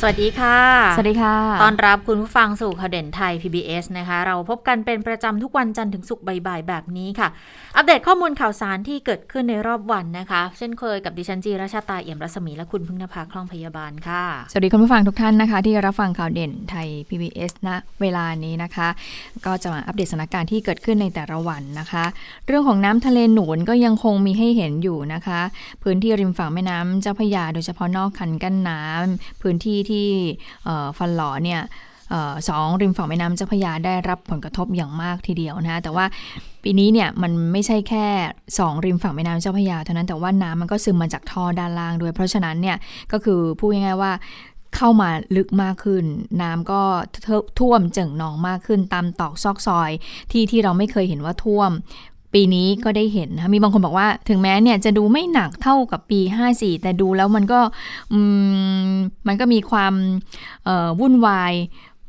สวัสดีค่ะ สวัสดีค่ะ ตอนรับคุณผู้ฟังสู่ข่าวเด่นไทย PBS นะคะ เราพบกันเป็นประจำทุกวันจันทร์ถึงศุกร์บ่ายๆแบบนี้ค่ะ อัปเดตข้อมูลข่าวสารที่เกิดขึ้นในรอบวันนะคะ เช่นเคยกับดิฉันจีราชาตาเอี่ยมรัศมีและคุณพึ่งนภาคล่องพยาบาลค่ะ สวัสดีคุณผู้ฟังทุกท่านนะคะ ที่รับฟังข่าวเด่นไทย PBS ณเวลานี้นะคะ ก็จะมาอัปเดตสถานการณ์ที่เกิดขึ้นในแต่ละวันนะคะ เรื่องของน้ำทะเลหนุนก็ยังคงมีให้เห็นอยู่นะคะ พื้นที่ริมฝั่งแม่น้ำเจ้าพระยาโดยเฉพาะนอกคันกั้นน้ำพื้นที่ที่ฟันหล่อเนี่ยสองริมฝั่งแม่น้ำเจ้าพระยาได้รับผลกระทบอย่างมากทีเดียวนะแต่ว่าปีนี้เนี่ยมันไม่ใช่แค่ 2 ริมฝั่งแม่น้ำเจ้าพระยาเท่านั้นแต่ว่าน้ำมันก็ซึมมาจากท่อด้านล่างด้วย เพราะฉะนั้นเนี่ยก็คือพูดง่ายๆว่าเข้ามาลึกมากขึ้น น้ำก็ท่วมเจิ่งนองมากขึ้นตามตอกซอกซอย ที่ที่เราไม่เคยเห็นว่าท่วม ปีนี้ก็ได้เห็นนะมีบางคนบอกว่า ถึงแม้เนี่ยจะดูไม่หนักเท่ากับปี 54 แต่ดูแล้วมันก็มันก็มีความวุ่นวาย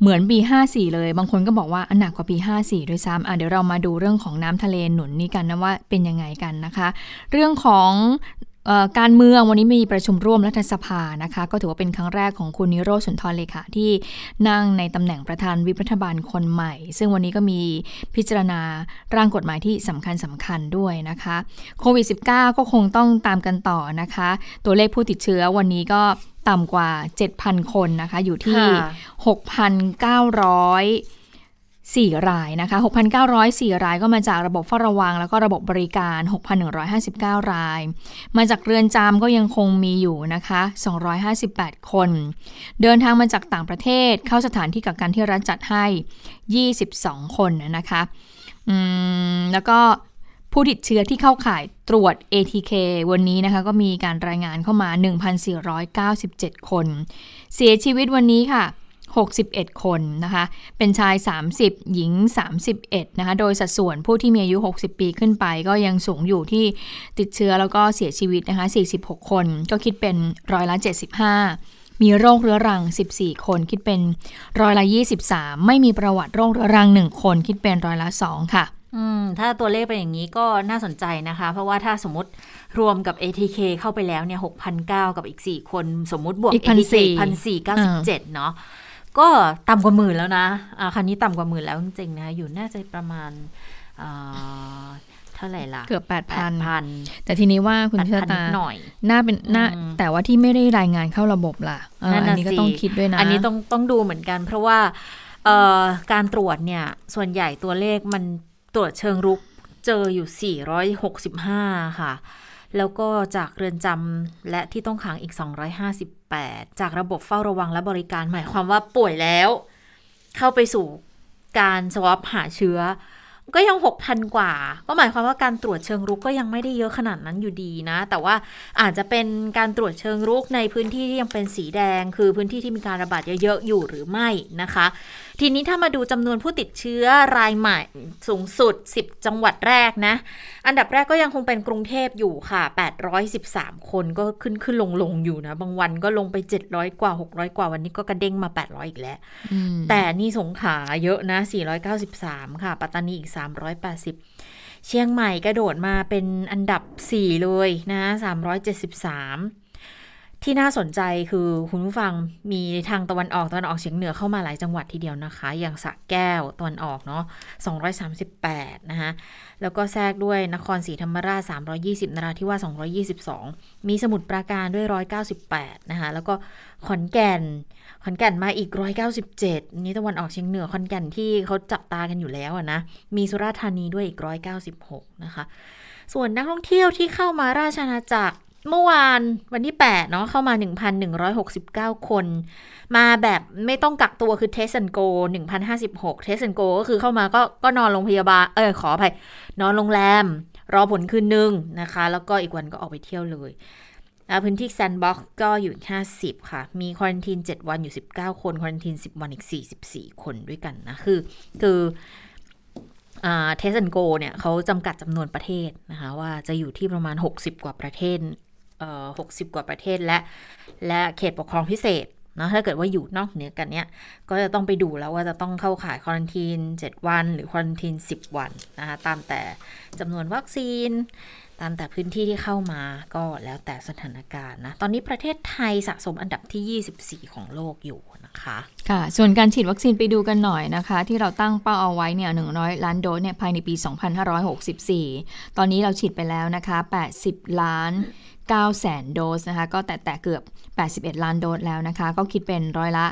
เหมือนปี 54 เลย บางคนก็บอกว่าอันหนักกว่าปี 54 ด้วยซ้ำอะเดี๋ยวเรามาดูเรื่องของน้ำทะเลหนุนนี้กันนะว่าเป็นยังไงกันนะคะ เรื่องของ การเมืองวันนี้มีประชุมร่วมรัฐสภานะคะ ก็ถือว่าเป็นครั้งแรกของคุณนิโรธสุนทรเลขาที่นั่งในตำแหน่งประธานวิปรัฐบาลคนใหม่ ซึ่งวันนี้ก็มีพิจารณาร่างกฎหมายที่สำคัญสำคัญด้วยนะคะโควิด -19 ก็คงต้องตามกันต่อนะคะ ตัวเลขผู้ติดเชื้อวันนี้ก็ต่ำกว่า 7,000 คนนะคะ อยู่ที่ 6,900 4 รายนะคะ 6,904 รายก็มาจากระบบเฝ้าระวัง แล้วก็ระบบบริการ 6,159 ราย มาจากเรือนจำก็ยังคงมีอยู่นะคะ 258 คน เดินทางมาจากต่างประเทศเข้าสถานที่กักกันที่รัฐจัดให้ 22 คนนะคะแล้วก็ผู้ติดเชื้อที่เข้าข่ายตรวจ ATK วันนี้นะคะก็มีการรายงานเข้ามา 1,497 คน เสียชีวิตวันนี้ค่ะ 61 คนนะคะ เป็นชาย 30 หญิง 31 นะคะ โดยสัดส่วนผู้ที่มีอายุ 60 ปีขึ้นไป ก็ยังสูงอยู่ที่ติดเชื้อแล้วก็เสียชีวิตนะคะ 46 คน ก็คิดเป็นร้อยละ 75 มีโรคเรื้อรัง 14 คน คิดเป็นร้อยละ 23 ไม่มีประวัติโรคเรื้อรัง 1 คน คิดเป็นร้อยละ 2 ค่ะอืมถ้าตัวเลขเป็นอย่างนี้ก็น่าสนใจนะคะ เพราะว่าถ้าสมมติรวมกับ ATK เข้าไปแล้วเนี่ย6,009กับอีก 4 คน สมมุติบวก ATK 1,497 เนาะ ก็ต่ำกว่าหมื่นแล้วนะอ่าคันนี้ต่ำกว่าหมื่นแล้วจริงๆนะอยู่น่าจะประมาณเท่าไหร่ล่ะ เกือบแปดพันแต่ทีนี้ว่าคุณเชื่อตาหน่อยน่าเป็นน่าแต่ว่าที่ไม่ได้รายงานเข้าระบบล่ะอันนี้ก็ต้องคิดด้วยนะ อันนี้ต้องต้องดูเหมือนกัน เพราะว่าการตรวจเนี่ย ส่วนใหญ่ตัวเลขมันตรวจเชิงรุกเจออยู่ 465 ค่ะ แล้วก็จากเรือนจำและที่ต้องขังอีก 258 จากระบบเฝ้าระวังและบริการหมายความว่าป่วยแล้ว เข้าไปสู่การสวอปหาเชื้อ ก็ยัง 6,000 กว่า ก็หมายความว่าการตรวจเชิงรุกก็ยังไม่ได้เยอะขนาดนั้นอยู่ดีนะ แต่ว่าอาจจะเป็นการตรวจเชิงรุกในพื้นที่ที่ยังเป็นสีแดง คือพื้นที่ที่มีการระบาดเยอะๆอยู่หรือไม่นะคะ ทีนี้ถ้ามาดูจำนวนผู้ติดเชื้อรายใหม่สูงสุด 10 จังหวัดแรกนะ อันดับแรกก็ยังคงเป็นกรุงเทพอยู่ค่ะ 813 คนก็ขึ้นขึ้นลงลงอยู่นะ บางวันก็ลงไป 700 กว่า 600 กว่าวันนี้ก็กระเด้งมา 800 อีกแล้ว แต่นี่สงขาเยอะนะ 493 ค่ะ ปัตตานีอีก 380 เชียงใหม่กระโดดมาเป็นอันดับ 4 เลยนะ 373 ที่น่าสนใจคือคุณผู้ฟังมีทางตะวันออกตะวันออกเฉียงเหนือเข้ามาหลายจังหวัดทีเดียวนะคะ อย่างสระแก้วตะวันออกเนาะ238 นะคะแล้วก็แทรกด้วยนครศรีธรรมราช 320 นราธิวาส222 มีสมุทรปราการด้วย 198 นะคะแล้วก็ขอนแก่นขอนแก่นมาอีก 197 นี่ตะวันออกเฉียงเหนือขอนแก่นที่เขาจับตากันอยู่แล้วนะมีสุราษฎร์ธานีด้วยอีก 196 นะคะ ส่วนนักท่องเที่ยวที่เข้ามาราชอาณาจักร เมื่อวานวันที่ 8 เนาะเข้ามา 1,169 คน มาแบบไม่ต้องกักตัวคือ Test and Go 1,056 Test and Go ก็คือเข้ามาก็ก็นอนโรงพยาบาล เออขออภัย นอนโรงแรม รอผลคืนหนึ่งนะคะ แล้วก็อีกวันก็ออกไปเที่ยวเลยพื้นที่แซนด์บ็อกซ์ก็อยู่ 50 ค่ะ มี quarantine 7 วันอยู่ 19 คน quarantine 10 วันอีก 44 คนด้วยกันนะ คือ คือ Test and Go เนี่ยเขาจำกัดจำนวนประเทศนะคะ ว่าจะอยู่ที่ประมาณ 60 กว่าประเทศ หกสิบกว่าประเทศและ และเขตปกครองพิเศษนะถ้าเกิดว่าอยู่นอกเหนือกันเนี้ยก็จะต้องไปดูแล้วว่าจะต้องเข้าข่าย quarantine 7 วัน หรือ quarantine 10 วันนะคะตามแต่จำนวนวัคซีน ตามแต่พื้นที่ที่เข้ามาก็แล้วแต่สถานการณ์นะ ตอนนี้ประเทศไทยสะสมอันดับที่ 24 ของโลกอยู่นะคะค่ะ ส่วนการฉีดวัคซีนไปดูกันหน่อยนะคะ ที่เราตั้งเป้าเอาไว้เนี่ย 100 ล้านโดสเนี่ยภายในปี 2564 ตอนนี้เราฉีดไปแล้วนะคะ 80 ล้าน9แสนโดสนะคะ ก็แต่แต่เกือบ 81 ล้านโดสแล้วนะคะ ก็คิดเป็นร้อยละ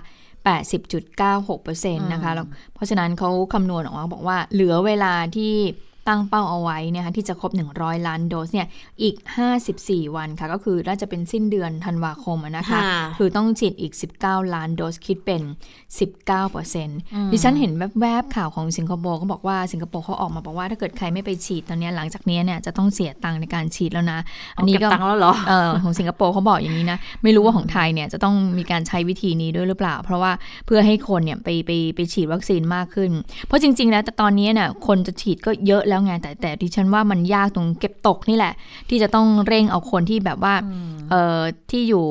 80.96%นะคะแล้วเพราะฉะนั้นเขาคำนวณออกมาบอกว่าเหลือเวลาที่ ตั้งเป้าเอาไว้เนี่ยค่ะที่จะครบ 100 ล้านโดสเนี่ยอีก 54 วันค่ะ ก็คือน่าจะเป็นสิ้นเดือนธันวาคมอะนะคะค่ะคือต้องฉีดอีก 19 ล้านโดสคิดเป็น 19%ดิฉันเห็นแวบๆข่าวของสิงคโปร์เขาบอกว่าสิงคโปร์เขาออกมาบอกว่าถ้าเกิดใครไม่ไปฉีดตอนเนี้ยหลังจากเนี้ยเนี่ยจะต้องเสียตังค์ในการฉีดแล้วนะ อันนี้เก็บตังค์แล้วเหรอเออของสิงคโปร์เขาบอกอย่างนี้นะ ไม่รู้ว่าของไทยเนี่ยจะต้องมีการใช้วิธีนี้ด้วยหรือเปล่า เพราะว่าเพื่อให้คนเนี่ยไปไปไปฉีดวัคซีนมากขึ้น เพราะจริงๆแล้วแต่ตอนนี้เนี่ยคนจะฉีดก็เยอะแล้วไงแต่แต่ดิฉันว่ามันยากตรงเก็บตกนี่แหละ ที่จะต้องเร่งเอาคนที่แบบว่าเอ่อที่อยู่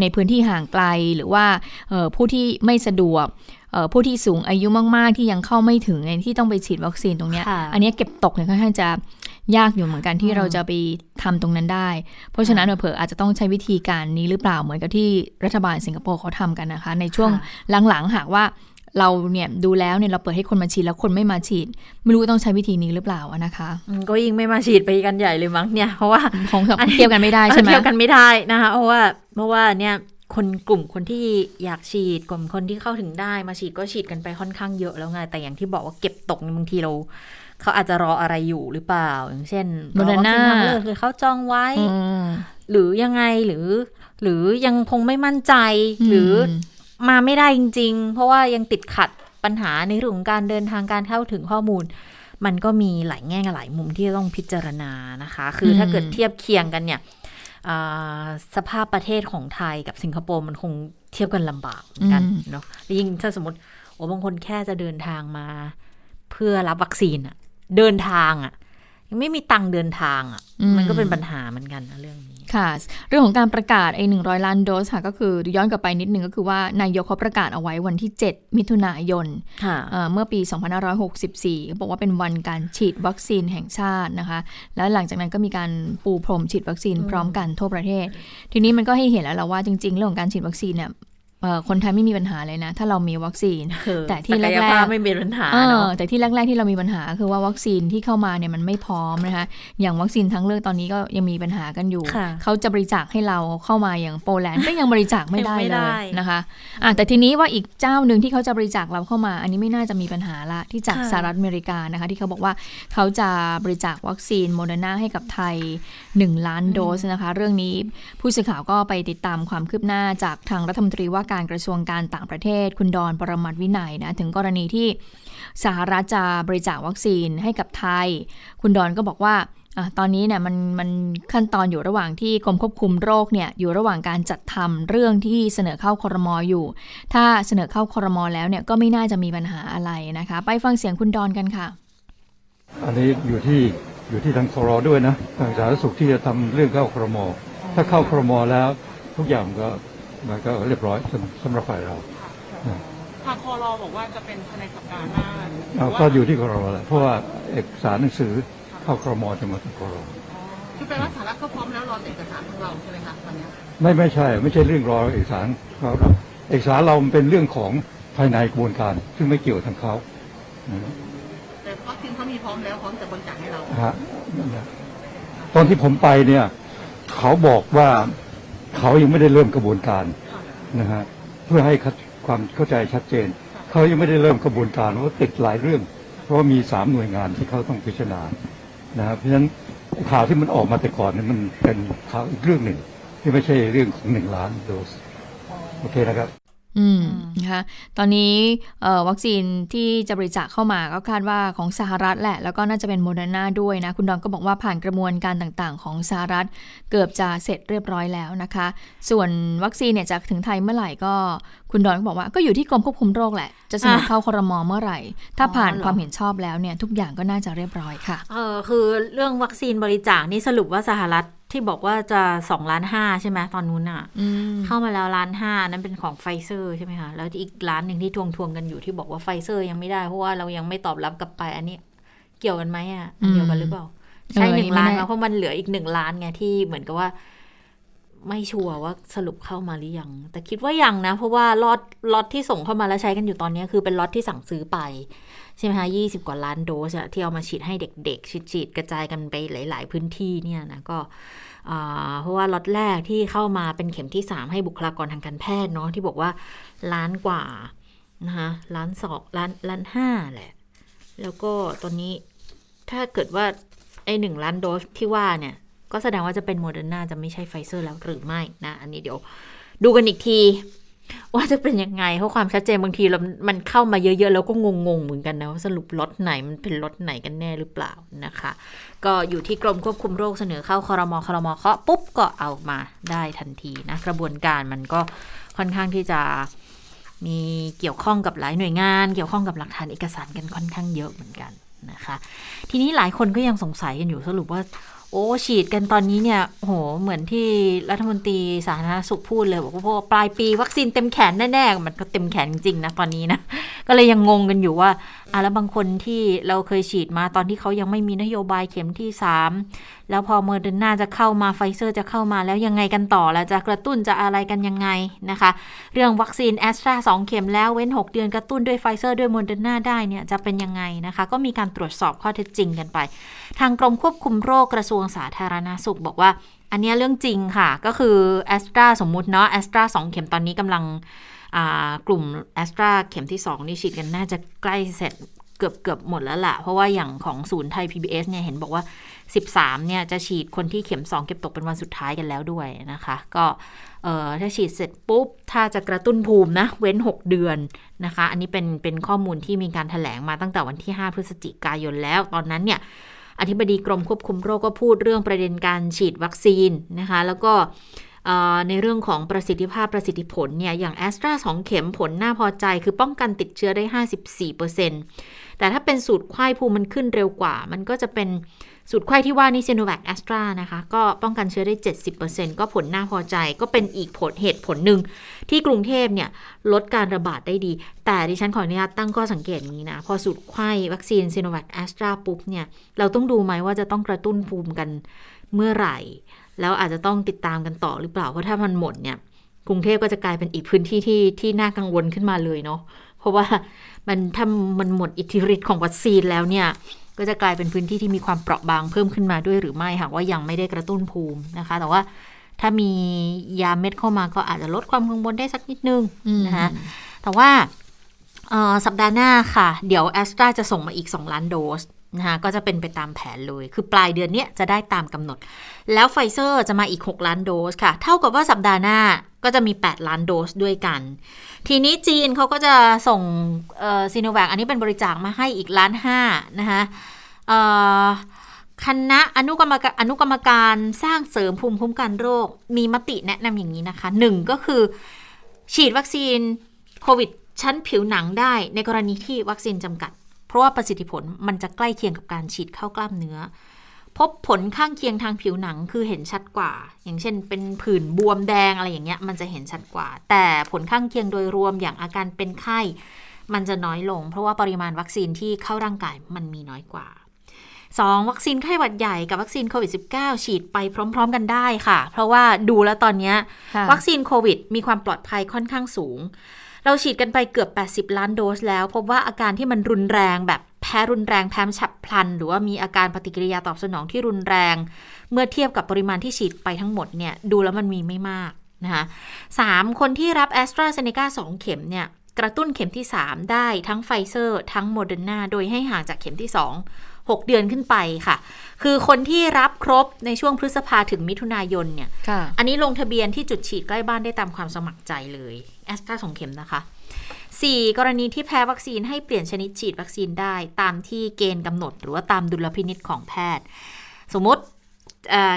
ในพื้นที่ห่างไกลหรือว่าเอ่อผู้ที่ไม่สะดวกเอ่อผู้ที่สูงอายุมาก ๆ ที่ยังเข้าไม่ถึงไงที่ต้องไปฉีดวัคซีนตรงเนี้ยค่ะอันเนี้ยเก็บตกเนี่ยค่อนข้างจะยากอยู่เหมือนกันที่เราจะไปทำตรงนั้นได้ เพราะฉะนั้นเผลอๆอาจจะต้องใช้วิธีการนี้หรือเปล่าเหมือนกับที่รัฐบาลสิงคโปร์เขาทำกันนะคะ ในช่วงค่ะหลัง ๆ หากว่า เราเนี่ยดูแล้วเนี่ยเราเปิดให้คนมาฉีดแล้วคนไม่มาฉีด ไม่รู้ว่าต้องใช้วิธีนี้หรือเปล่าอะนะคะอืมก็ยิ่งไม่มาฉีดไปกันใหญ่เลยมั้งเนี่ยเพราะว่าของสองอันนี้เทียบกันไม่ได้ใช่ไหมเทียบกันไม่ได้นะคะเพราะว่าเพราะว่าเนี่ยคนกลุ่มคนที่อยากฉีดกลุ่มคนที่เข้าถึงได้มาฉีดก็ฉีดกันไปค่อนข้างเยอะแล้วไงแต่อย่างที่บอกว่าเก็บตกบางทีเราเขาอาจจะรออะไรอยู่หรือเปล่า อย่างเช่นรอวัคซีนทางเลือกหรือเขาจองไว้อืมหรือยังไงหรือ หรือยังคงไม่มั่นใจหรือ มมาไม่ได้จริง ๆ เพราะว่ายังติดขัดปัญหาในเรื่องของการเดินทางการเข้าถึงข้อมูล มันก็มีหลายแง่หลายมุมที่ต้องพิจารณานะคะ คือถ้าเกิดเทียบเคียงกันเนี่ยอ่าสภาพประเทศของไทยกับสิงคโปร์มันคงเทียบกันลำบากเหมือนกันอืมเนาะแล้วยิ่งถ้าสมมติโอ้บางคนแค่จะเดินทางมา เพื่อรับวัคซีนอะเดินทางอะยังไม่มีตังค์เดินทางอะมันก็เป็นปัญหาเหมือนกันนะเรื่องนี้ ค่ะ เรื่องของการประกาศไอ้หนึ่งล้านโดสค่ะก็คือย้อนกลับไปนิดนึงก็คือว่านายกเขาประกาศเอาไว้วันที่ 7 มิถุนายนค่ะเอ่อเมื่อปี 2564เขาบอกว่าเป็นวันการฉีดวัคซีนแห่งชาตินะคะ แล้วหลังจากนั้นก็มีการปูพรมฉีดวัคซีนพร้อมกันทั่วประเทศ ทีนี้มันก็ให้เห็นแล้วแหละว่าจริง ๆ เรื่องของการฉีดวัคซีนเนี่ยเอ่อ คนไทยไม่มีปัญหาเลยนะ ถ้าเรามีวัคซีน แต่ที่ศักยแรกๆภาพไม่มีปัญหาเออเนาะแต่ที่แรกๆที่เรามีปัญหาคือว่าวัคซีนที่เข้ามาเนี่ยมันไม่พร้อมนะคะ อย่างวัคซีนทางเลือกตอนนี้ก็ยังมีปัญหากันอยู่ค่ะเขาจะบริจาคให้เราเข้ามาอย่างโปแลนด์ก็ยังบริจาคไม่ได้ไม่ได้เลยนะคะอะแต่ทีนี้ว่าอีกเจ้าหนึ่งที่เขาจะบริจาคเราเข้ามา อันนี้ไม่น่าจะมีปัญหาละที่จากค่ะสหรัฐอเมริกานะคะ ที่เขาบอกว่าเขาจะบริจาควัคซีนโมเดอร์นาให้กับไทย 1 ล้านโดสนะคะ เรื่องนี้ผู้สื่อข่าวก็ไปติดตามความคืบหน้าจากทางรัฐมนตรีว่าการกระทรวงการต่างประเทศ คุณดอนปรมัตถ์วินัยนะถึงกรณีที่สหรัฐจะบริจาควัคซีนให้กับไทย คุณดอนก็บอกว่าอตอนนี้เนี่ยมันมันขั้นตอนอยู่ระหว่างที่กรมควบคุมโรคเนี่ยอยู่ระหว่างการจัดทำเรื่องที่เสนอเข้าคอรมออยู่ ถ้าเสนอเข้าคอรมอแล้วเนี่ยก็ไม่น่าจะมีปัญหาอะไรนะคะ ไปฟังเสียงคุณดอนกันค่ะ อันนี้อยู่ที่อยู่ที่ทางครอด้วยนะทางสาธารณสุขที่จะทำเรื่องเข้าครมอถ้าเข้าครมอแล้วทุกอย่างก็ มันก็เรียบร้อยสำสำหรับฝ่ายเราทางคอรอบอกว่าจะเป็นภายในสัปดาห์หน้าหรือเอาว่าก็อยู่ที่ครมแหละเพราะว่าเอกสารหนังสือเข้าครมจะมาถึงครมคือแปลว่าสาระก็พร้อมแล้วรอแต่เอกสารของเราใช่ไหมคะวันเนี้ยไม่ไม่ใช่ ไม่ใช่เรื่องรอเอกสารเขาครับเอกสารเรามันเป็นเรื่องของภายในกระบวนการ ซึ่งไม่เกี่ยวกับทางเขานะแต่วัคซีนเขามีพร้อมแล้วพร้อมจะบริจาคให้เราฮะนั่นแหละตอนที่ผมไปเนี่ย เขาบอกว่า เขายังไม่ได้เริ่มกระบวนการนะฮะเพื่อให้ความเข้าใจชัดเจน เขายังไม่ได้เริ่มกระบวนการเพราะว่าติดหลายเรื่อง เพราะมีสามหน่วยงานที่เขาต้องพิจารณานะฮะเพราะฉะนั้นข่าวที่มันออกมาแต่ก่อนเนี่ยมันเป็นข่าวอีกเรื่องหนึ่ง ที่ไม่ใช่เรื่องของหนึ่งล้านโดสโอเคนะครับ อืมนะคะตอนนี้เอ่อวัคซีนที่จะบริจาคเข้ามาก็คาดว่าของสหรัฐแหละ แล้วก็น่าจะเป็นโมเดอร์นาด้วยนะ คุณดอนก็บอกว่าผ่านกระบวนการต่างๆ ของสหรัฐเกือบจะเสร็จเรียบร้อยแล้วนะคะ ส่วนวัคซีนเนี่ยจะถึงไทยเมื่อไหร่ก็ คุณดอนก็บอกว่าก็อยู่ที่กรมควบคุมโรคแหละ จะเสนอเข้าครมเมื่อไหร่ ถ้าผ่านอ๋อเหรอความเห็นชอบแล้วเนี่ยทุกอย่างก็น่าจะเรียบร้อยค่ะเออคือเรื่องวัคซีนบริจาคนี่สรุปว่าสหรัฐ ที่บอกว่าจะสองล้านห้าใช่ไหมตอนนู้นอะอืมเข้ามาแล้วล้านห้านั้นเป็นของไฟเซอร์ใช่ไหมคะแล้วอีกล้านหนึ่งที่ทวงทวงๆกันอยู่ที่บอกว่าไฟเซอร์ยังไม่ได้เพราะว่าเรายังไม่ตอบรับกลับไป อันนี้เกี่ยวกันไหมอะอันเดียวกันหรือเปล่าใช่เออหนึ่งไม่ล้านแน่นะเพราะมันเหลืออีกหนึ่งล้านไงที่เหมือนกับว่า ไม่ชัวร์ว่าสรุปเข้ามาหรือยัง แต่คิดว่ายังนะ เพราะว่าล็อตล็อตที่ส่งเข้ามาแล้วใช้กันอยู่ตอนนี้คือเป็นล็อตที่สั่งซื้อไป ใช่ไหมคะยี่สิบกว่าล้านโดสอะที่เอามาฉีดให้เด็กๆฉีดฉีดกระจายกันไปหลาย ๆ พื้นที่เนี่ยนะก็เพราะว่าล็อตแรกที่เข้ามาเป็นเข็มที่สามให้บุคลากรทางการแพทย์เนาะที่บอกว่าล้านกว่านะคะล้านสองล้านล้านห้าแหละ แล้วก็ตอนนี้ถ้าเกิดว่าไอ้หนึ่งล้านโดสที่ว่าเนี่ย ก็แสดงว่าจะเป็นโมเดอร์นาจะไม่ใช่ไฟเซอร์แล้วหรือไม่นะ อันนี้เดี๋ยวดูกันอีกที ว่าจะเป็นยังไงเพราะความชัดเจนบางทีเรามันเข้ามาเยอะๆ แล้วก็งงๆ เหมือนกันนะว่าสรุปล็อตไหนมันเป็นล็อตไหนกันแน่หรือเปล่านะคะ ก็อยู่ที่กรมควบคุมโรคเสนอเข้าคอรมอคอรมอเคาะปุ๊บก็เอามาได้ทันทีนะกระบวนการมันก็ค่อนข้างที่จะมีเกี่ยวข้องกับหลายหน่วยงาน เกี่ยวข้องกับหลักฐานเอกสารกันค่อนข้างเยอะเหมือนกันนะคะ ทีนี้หลายคนก็ยังสงสัยกันอยู่สรุปว่า โอ้ฉีดกันตอนนี้เนี่ยโหเหมือนที่รัฐมนตรีสาธารณสุขพูดเลยบอกว่าพอปลายปีวัคซีนเต็มแขนแน่ๆมันก็เต็มแขนจริงๆนะตอนนี้นะก็เลยยังงงกันอยู่ว่าอะแล้วบางคนที่เราเคยฉีดมาตอนที่เขายังไม่มีนโยบายเข็มที่ 3 แล้วพอโมเดอร์นาจะเข้ามาไฟเซอร์จะเข้ามาแล้วยังไงกันต่อแล้วจะกระตุ้นจะอะไรกันยังไงนะคะ เรื่องวัคซีนแอสตราสองเข็มแล้วเว้น 6 เดือนกระตุ้นด้วยไฟเซอร์ด้วยโมเดอร์นาได้เนี่ยจะเป็นยังไงนะคะ ก็มีการตรวจสอบข้อเท็จจริงกันไป ทางกรมควบคุมโรคกระทรวงสาธารณสุขบอกว่า อันนี้เรื่องจริงค่ะ ก็คือแอสตราสมมุติเนาะแอสตราสองเข็มตอนนี้กำลังกลุ่มแอสตราเข็มที่ 2 นี่ฉีดกันน่าจะใกล้เสร็จเกือบเกือบหมดแล้วล่ะ เพราะว่าอย่างของศูนย์ไทย PBS เนี่ยเห็นบอกว่า 13 เนี่ยจะฉีดคนที่เข็ม 2 เก็บตกเป็นวันสุดท้ายกันแล้วด้วยนะคะ ก็ถ้าฉีดเสร็จปุ๊บ ถ้าจะกระตุ้นภูมินะ เว้น 6 เดือนนะคะ อันนี้เป็นเป็นข้อมูลที่มีการถแถลงมาตั้งแต่วันที่ 5 พฤศจิกายนแล้ว ตอนนั้นเนี่ย อธิบดีกรมควบคุมโรคก็พูดเรื่องประเด็นการฉีดวัคซีนนะคะ แล้วก็ในเรื่องของประสิทธิภาพประสิทธิผลเนี่ยอย่างแอสตราสองเข็มผลน่าพอใจคือป้องกันติดเชื้อได้ 54%แต่ถ้าเป็นสูตรไข้ภูมิมันขึ้นเร็วกว่า มันก็จะเป็น สูตรไข้ที่ว่านี่ซโนแวคแอสตรานะคะ ก็ป้องกันเชื้อได้ 70%ก็ผลน่าพอใจ ก็เป็นอีกผลเหตุผลหนึ่ง ที่กรุงเทพเนี่ย ลดการระบาดได้ดี แต่ดิฉันขออนุญาตตั้งข้อสังเกตอย่างนี้นะ พอสูตรไขว้วัคซีนซิโนแวคแอสตราปุ๊บเนี่ย เราต้องดูไหมว่าจะต้องกระตุ้นภูมิกันเมื่อไหร่ แล้วอาจจะต้องติดตามกันต่อหรือเปล่าเพราะถ้ามันหมดเนี่ยกรุงเทพก็จะกลายเป็นอีกพื้นที่ที่ที่น่ากังวลขึ้นมาเลยเนาะเพราะว่ามันถ้ามันหมดอิทธิฤทธิ์ของวัคซีนแล้วเนี่ย ก็จะกลายเป็นพื้นที่ที่มีความเปราะบางเพิ่มขึ้นมาด้วยหรือไม่หากว่ายังไม่ได้กระตุ้นภูมินะคะ แต่ว่าถ้ามียาเม็ดเข้ามาก็อาจจะลดความกังวลได้สักนิดนึงนะคะแต่ว่าเอ่อสัปดาห์หน้าค่ะ เดี๋ยวแอสตราจะส่งมาอีก 2 ล้านโดสนะคะก็จะเป็นไปตามแผนเลย คือปลายเดือนเนี้ยจะได้ตามกำหนด แล้วไฟเซอร์จะมาอีก 6 ล้านโดสค่ะ เท่ากับว่าสัปดาห์หน้าก็จะมี 8 ล้านโดสด้วยกัน ทีนี้จีนเขาก็จะส่งซีโนแวคอันนี้เป็นบริจาคมาให้อีกล้านห้านะคะคณะอนุกรรมการอนุกรรมการสร้างเสริมภูมิคุ้มกันโรค มีมติแนะนำอย่างนี้นะคะหนึ่งก็คือ ฉีดวัคซีนโควิดชั้นผิวหนังได้ในกรณีที่วัคซีนจำกัด เพราะว่าประสิทธิผลมันจะใกล้เคียงกับการฉีดเข้ากล้ามเนื้อ พบผลข้างเคียงทางผิวหนังคือเห็นชัดกว่า อย่างเช่น เป็นผื่นบวมแดงอะไรอย่างเงี้ยมันจะเห็นชัดกว่า แต่ผลข้างเคียงโดยรวมอย่างอาการเป็นไข้ มันจะน้อยลง เพราะว่าปริมาณวัคซีนที่เข้าร่างกายมันมีน้อยกว่า 2. วัคซีนไข้หวัดใหญ่กับวัคซีนโควิด -19 ฉีดไปพร้อม ๆ กันได้ค่ะ เพราะว่าดูแล้วตอนเนี้ยค่ะวัคซีนโควิด มีความปลอดภัยค่อนข้างสูง เราฉีดกันไปเกือบ 80 ล้านโดสแล้ว พบว่าอาการที่มันรุนแรงแบบแพ้รุนแรงแพ้ฉับพลัน หรือว่ามีอาการปฏิกิริยาตอบสนองที่รุนแรง เมื่อเทียบกับปริมาณที่ฉีดไปทั้งหมดเนี่ยดูแล้วมันมีไม่มากนะคะสามคนที่รับแอสตราเซเนกา2เข็มเนี่ยกระตุ้นเข็มที่ 3 ได้ทั้งไฟเซอร์ ทั้งโมเดอร์นาโดยให้ห่างจากเข็มที่ 2 6 เดือนขึ้นไปค่ะ คือคนที่รับครบในช่วงพฤษภาถึงมิถุนายนเนี่ยค่ะอันนี้ลงทะเบียนที่จุดฉีดใกล้บ้านได้ตามความสมัครใจเลยแอสตราสองเข็มนะคะ 4. กรณีที่แพ้วัคซีนให้เปลี่ยนชนิดฉีดวัคซีนได้ ตามที่เกณฑ์กำหนด หรือว่าตามดุลพินิจของแพทย์ สมมติ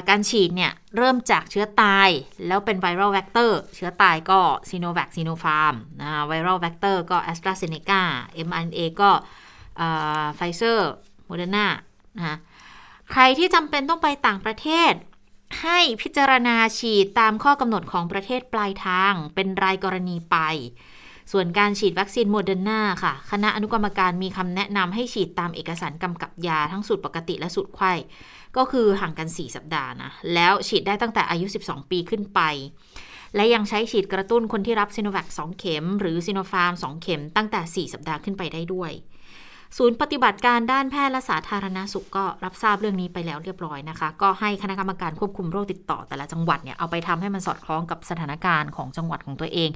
การฉีดเนี่ยเริ่มจากเชื้อตาย แล้วเป็น viral vector เชื้อตายก็ซิโนแวคซิโนฟาร์มนะ viral vector ก็แอสตราเซเนกา mRNA ก็ไฟเซอร์โมเดอร์นานะใครที่จำเป็นต้องไปต่างประเทศ ให้พิจารณาฉีดตามข้อกำหนดของประเทศปลายทางเป็นรายกรณีไป ส่วนการฉีดวัคซีนโมเดอร์นาค่ะ คณะอนุกรรมการมีคำแนะนำให้ฉีดตามเอกสารกำกับยาทั้งสูตรปกติและสูตรไขว้ก็คือห่างกัน 4 สัปดาห์นะ แล้วฉีดได้ตั้งแต่อายุ 12 ปีขึ้นไป และยังใช้ฉีดกระตุ้นคนที่รับซีโนแวค2เข็ม หรือซีโนฟาร์ม 2 เข็มตั้งแต่ 4 สัปดาห์ขึ้นไปได้ด้วย ศูนย์ปฏิบัติการด้านแพทย์และสาธารณาสุขก็รับทราบเรื่องนี้ไปแล้วเรียบร้อยนะคะ ก็ให้คณะกรรมการควบคุมโรคติดต่อแต่ละจังหวัดเนี่ยเอาไปทำให้มันสอดคล้องกับสถานการณ์ของจังหวัดของตัวเอง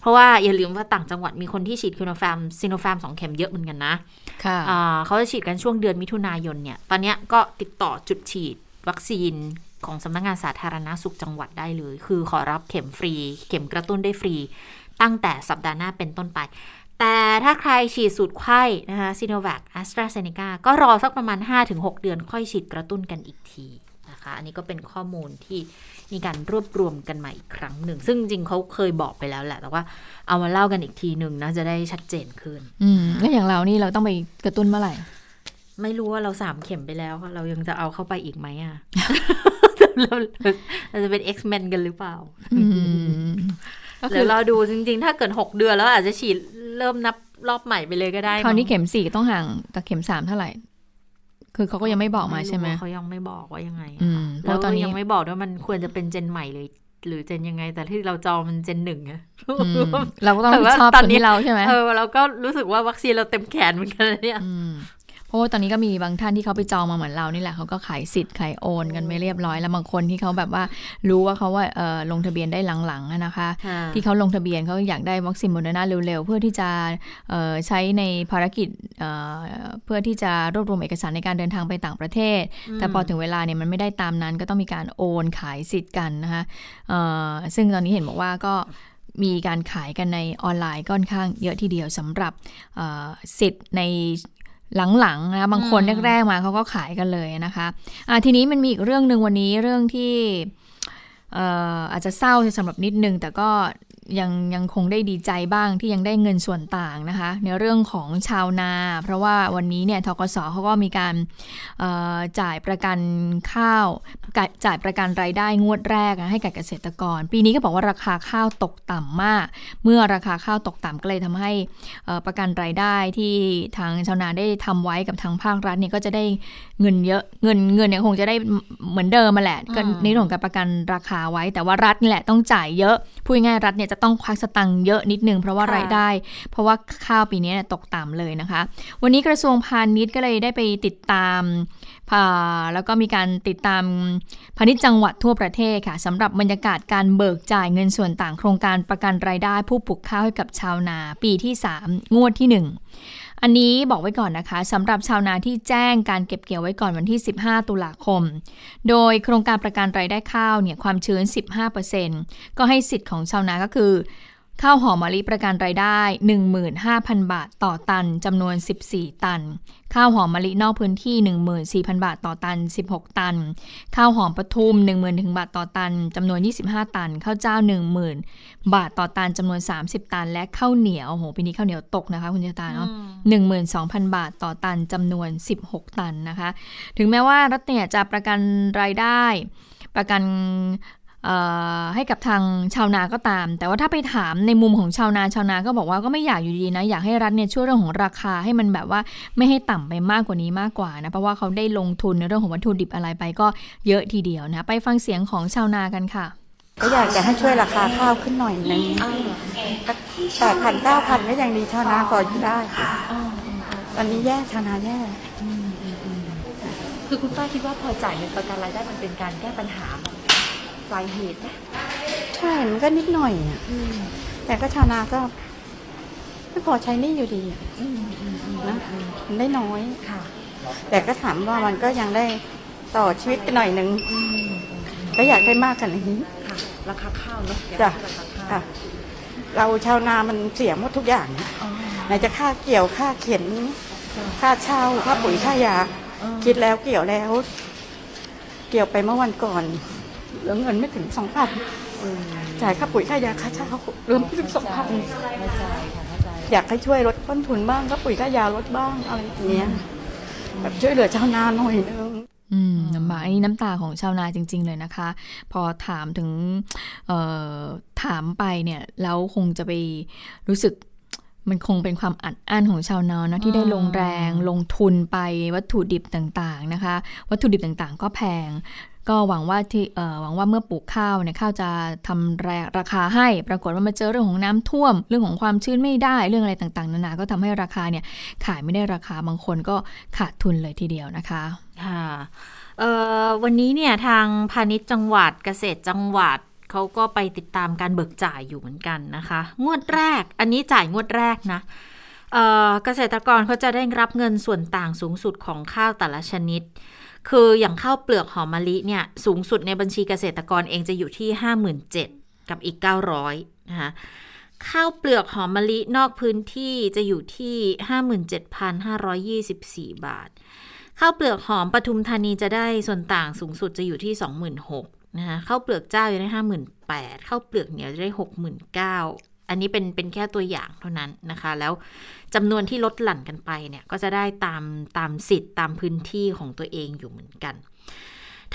เพราะว่าอย่าลืมว่าต่างจังหวัดมีคนที่ฉีดคิโนฟาร์มซีโนฟาร์มสองเข็มเยอะเหมือนกันนะค่ะอ่าเขาจะฉีดกันช่วงเดือนมิถุนายนเนี่ยตอนเนี้ยก็ติดต่อจุดฉีดวัคซีนของสำนักงานสาธารณาสุขจังหวัดได้เลย คือขอรับเข็มฟรี เข็มกระตุ้นได้ฟรี ตั้งแต่สัปดาห์หน้าเป็นต้นไป แต่ถ้าใครฉีดสูตรไข้นะคะซีโนแวคแอสตราเซเนกาก็รอสักประมาณ 5-6 เดือนค่อยฉีดกระตุ้นกันอีกทีนะคะ อันนี้ก็เป็นข้อมูลที่มีการรวบรวมกันมาอีกครั้งหนึ่ง ซึ่งจริงๆเขาเคยบอกไปแล้วแหละ แต่ว่าเอามาเล่ากันอีกทีหนึ่งนะ จะได้ชัดเจนขึ้น อืมแล้วอย่างเรานี่เราต้องไปกระตุ้นเมื่อไหร่ ไม่รู้ว่าเราสามเข็มไปแล้วค่ะเรายังจะเอาเข้าไปอีกไหมอะเราเราจะเป็น X-Men กันหรือเปล่าอืมก็หคืรืออเราดูจริง ๆ ถ้าเกิด6เดือนแล้วอาจจะฉีด เริ่มนับรอบใหม่ไปเลยก็ได้คราวนี้มั้งเข็มสี่ต้องห่างกับเข็มสามเท่าไหร่ คือเขาก็ยังไม่บอกมาใช่ไหมรู้ว่เขายังไม่บอกว่ายังไงอืมเพแล้วราะตอนนี้ยังไม่บอกด้วยมันควรจะเป็นเจนใหม่เลยหรือ Gen ยังไง แต่ที่เราจองมัน Gen หนึ่งอะอืมเราก็ต้องรับผิดชอบแต่ว่าตอนคนนี้ที่เราใช่ไหมเออเราก็รู้สึกว่าวัคซีนเราเต็มแขนเหมือนกันนะเนี่ยอืมเพ ราะว่าตอนนี้ก็มีบางท่านที่เขาไปจองมาเหมือนเรานี่แหละเขาก็ขายสิทธิ์ขายโอนกันไปเรียบร้อย แล้วบางคนที่เขาแบบว่ารู้ว่าเขาว่าเออลงทะเบียนได้หลังๆอะนะคะ ที่เขาลงทะเบียนเขาอยากได้วัคซีนโมเดอร์นาเร็วๆ เพื่อที่จะเอ่อใช้ในภารกิจเอ่อเพื่อที่จะรวบรวมเอกสารในการเดินทางไปต่างประเทศ แต่พอถึงเวลาเนี่ยมันไม่ได้ตามนั้นก็ต้องมีการโอนขายสิทธิ์กันนะคะเอ่อซึ่งตอนนี้เห็นบอกว่าก็มีการขายกันในออนไลน์ค่อนข้างเยอะทีเดียวสำหรับเอ่อสิทธิ์ใน หลังๆนะคะบางคนอืมแรกๆมาเขาก็ขายกันเลยนะคะอะทีนี้มันมีอีกเรื่องหนึ่งวันนี้เรื่องที่เอ่ออาจจะเศร้าสำหรับนิดนึง แต่ก็ ยังยังคงได้ดีใจบ้างที่ยังได้เงินส่วนต่างนะคะ ในเรื่องของชาวนา เพราะว่าวันนี้เนี่ยทกสเขาก็มีการเอ่อจ่ายประกันข้าวกะจ่ายประกันรายได้งวดแรกอะให้กับเกษตรกร ปีนี้ก็บอกว่าราคาข้าวตกต่ำมาก เมื่อราคาข้าวตกต่ำก็เลยทำให้เอ่อประกันรายได้ที่ทางชาวนาได้ทำไว้กับทางภาครัฐเนี่ยก็จะได้เงินเยอะเงินเงินเนี่ยคงจะได้เหมือนเดิมมาแหละก็อืมในเรื่องของการประกันราคาไว้ แต่ว่ารัฐนี่แหละต้องจ่ายเยอะพูดง่ายๆรัฐเนี่ยจะต้องควักสตังค์เยอะนิดนึงเพราะว่าค่ะรายได้ เพราะว่าข้าวปีนี้เนี่ยตกต่ำเลยนะคะ วันนี้กระทรวงพาณิชย์ก็เลยได้ไปติดตามอ่าแล้วก็มีการติดตามพาณิชย์จังหวัดทั่วประเทศค่ะสำหรับบรรยากาศการเบิกจ่ายเงินส่วนต่างโครงการประกันรายได้ผู้ปลูกข้าวให้กับชาวนา ปีที่ 3 งวดที่ 1 อันนี้บอกไว้ก่อนนะคะสำหรับชาวนาที่แจ้งการเก็บเกี่ยวไว้ก่อนวันที่ 15 ตุลาคม โดยโครงการประกันรายได้ข้าวเนี่ยความชื้น 15%ก็ให้สิทธิ์ของชาวนาก็คือ ข้าวหอมมะลิประกันรายได้ 15,000 บาทต่อตันจำนวน 14 ตัน ข้าวหอมมะลินอกพื้นที่ 14,000 บาทต่อตัน 16 ตัน ข้าวหอมปทุม10,000ถึงบาทต่อตันจำนวน 25 ตัน ข้าวเจ้า 10,000 บาทต่อตันจำนวน 30 ตัน และข้าวเหนียวโอ้โหปีนี้ข้าวเหนียวตกนะคะคุณเจตาเนาะ12,000 บาทต่อตันจำนวน 16 ตันนะคะ ถึงแม้ว่ารัฐเนี่ยจะประกันรายได้ประกันเอ่อ ให้กับทางชาวนาก็ตาม แต่ว่าถ้าไปถามในมุมของชาวนาชาวนาก็บอกว่าก็ไม่อยากอยู่ดีนะ อยากให้รัฐเนี่ยช่วยเรื่องของราคาให้มันแบบว่าไม่ให้ต่ำไปมากกว่านี้มากกว่านะเพราะว่าเขาได้ลงทุนในเรื่องของวัตถุดิบอะไรไปก็เยอะทีเดียวนะ ไปฟังเสียงของชาวนากันค่ะ ก็อยากจะให้ช่วยราคาข้าวขึ้นหน่อยนึงแปดพันเก้าพันก็ยังดีชาวนาพออยู่ได้ตอนนี้แย่ชาวนาแย่คือคุณป้าคิดว่าพอจ่ายเงินประกันรายได้มันเป็นการแก้ปัญหา ปลายเหตุไหมใช่มันก็นิดหน่อยอะแต่ก็ชาวนาก็ไม่พอใช้หนี่อยู่ดีอะนะมันได้น้อยค่ะ แต่ก็ถามว่ามันก็ยังได้ต่อชีวิตไปหน่อยนึงก็อยากได้มากกว่านี้ค่ะราคาข้าวเนาะอยากจ้ะได้ราคาข้าวค่ะเราชาวนามันเสียหมดทุกอย่างอ๋อไหนจะค่าเกี่ยวค่าเข็นค่าเช่าค่าปุ๋ยค่ายาอ๋อคิดแล้วเกี่ยวแล้ว เกี่ยวไปเมื่อวันก่อน เหลือเงินไม่ถึงสองพันอืมจ่ายค่าปุ๋ยค่ายาค่าเช่ารวมไม่ถึงสองพันเข้าใจค่ะเข้าใจอยากให้ช่วยลดต้นทุนบ้างค่าปุ๋ยค่ายาลดบ้างอะไรอย่างเงี้ยแบบช่วยเหลือชาวนาหน่อยนึงอืมลำบากอันนี้น้ำตาของชาวนาจริง ๆ เลยนะคะ พอถามถึงเอ่อถามไปเนี่ยแล้วคงจะไปรู้สึกมันคงเป็นความอัดอั้นของชาวนาเนอะที่ได้ลงแรงลงทุนไปวัตถุดิบต่างๆนะคะ วัตถุดิบต่างๆ ก็แพง ก็หวังว่าที่เอ่อหวังว่าเมื่อปลูกข้าวเนี่ยข้าวจะทำแรราคาให้ ปรากฏว่ามาเจอเรื่องของน้ำท่วม เรื่องของความชื้นไม่ได้เรื่องอะไรต่างๆ นานา ก็ทำให้ราคาเนี่ยขายไม่ได้ราคาบางคนก็ขาดทุนเลยทีเดียวนะคะค่ะเอ่อวันนี้เนี่ยทางพาณิชย์จังหวัดเกษตรจังหวัดเขาก็ไปติดตามการเบิกจ่ายอยู่เหมือนกันนะคะ งวดแรก อันนี้จ่ายงวดแรกนะเกษตรกรเขาจะได้รับเงินส่วนต่างสูงสุดของข้าวแต่ละชนิด คืออย่างข้าวเปลือกหอมมะลิเนี่ยสูงสุดในบัญชีเกษตรกรเองจะอยู่ที่ 57,000กับอีก 900นะคะข้าวเปลือกหอมมะลินอกพื้นที่จะอยู่ที่ 57,524 บาท ข้าวเปลือกหอมปทุมธานีจะได้ส่วนต่างสูงสุดจะอยู่ที่ 26,000นะคะข้าวเปลือกเจ้าจะได้ 58,000ข้าวเปลือกเหนียวจะได้ 69,000 อันนี้เป็นเป็นแค่ตัวอย่างเท่านั้นนะคะ แล้วจำนวนที่ลดหลั่นกันไปเนี่ยก็จะได้ตามตามสิทธิ์ตามพื้นที่ของตัวเองอยู่เหมือนกัน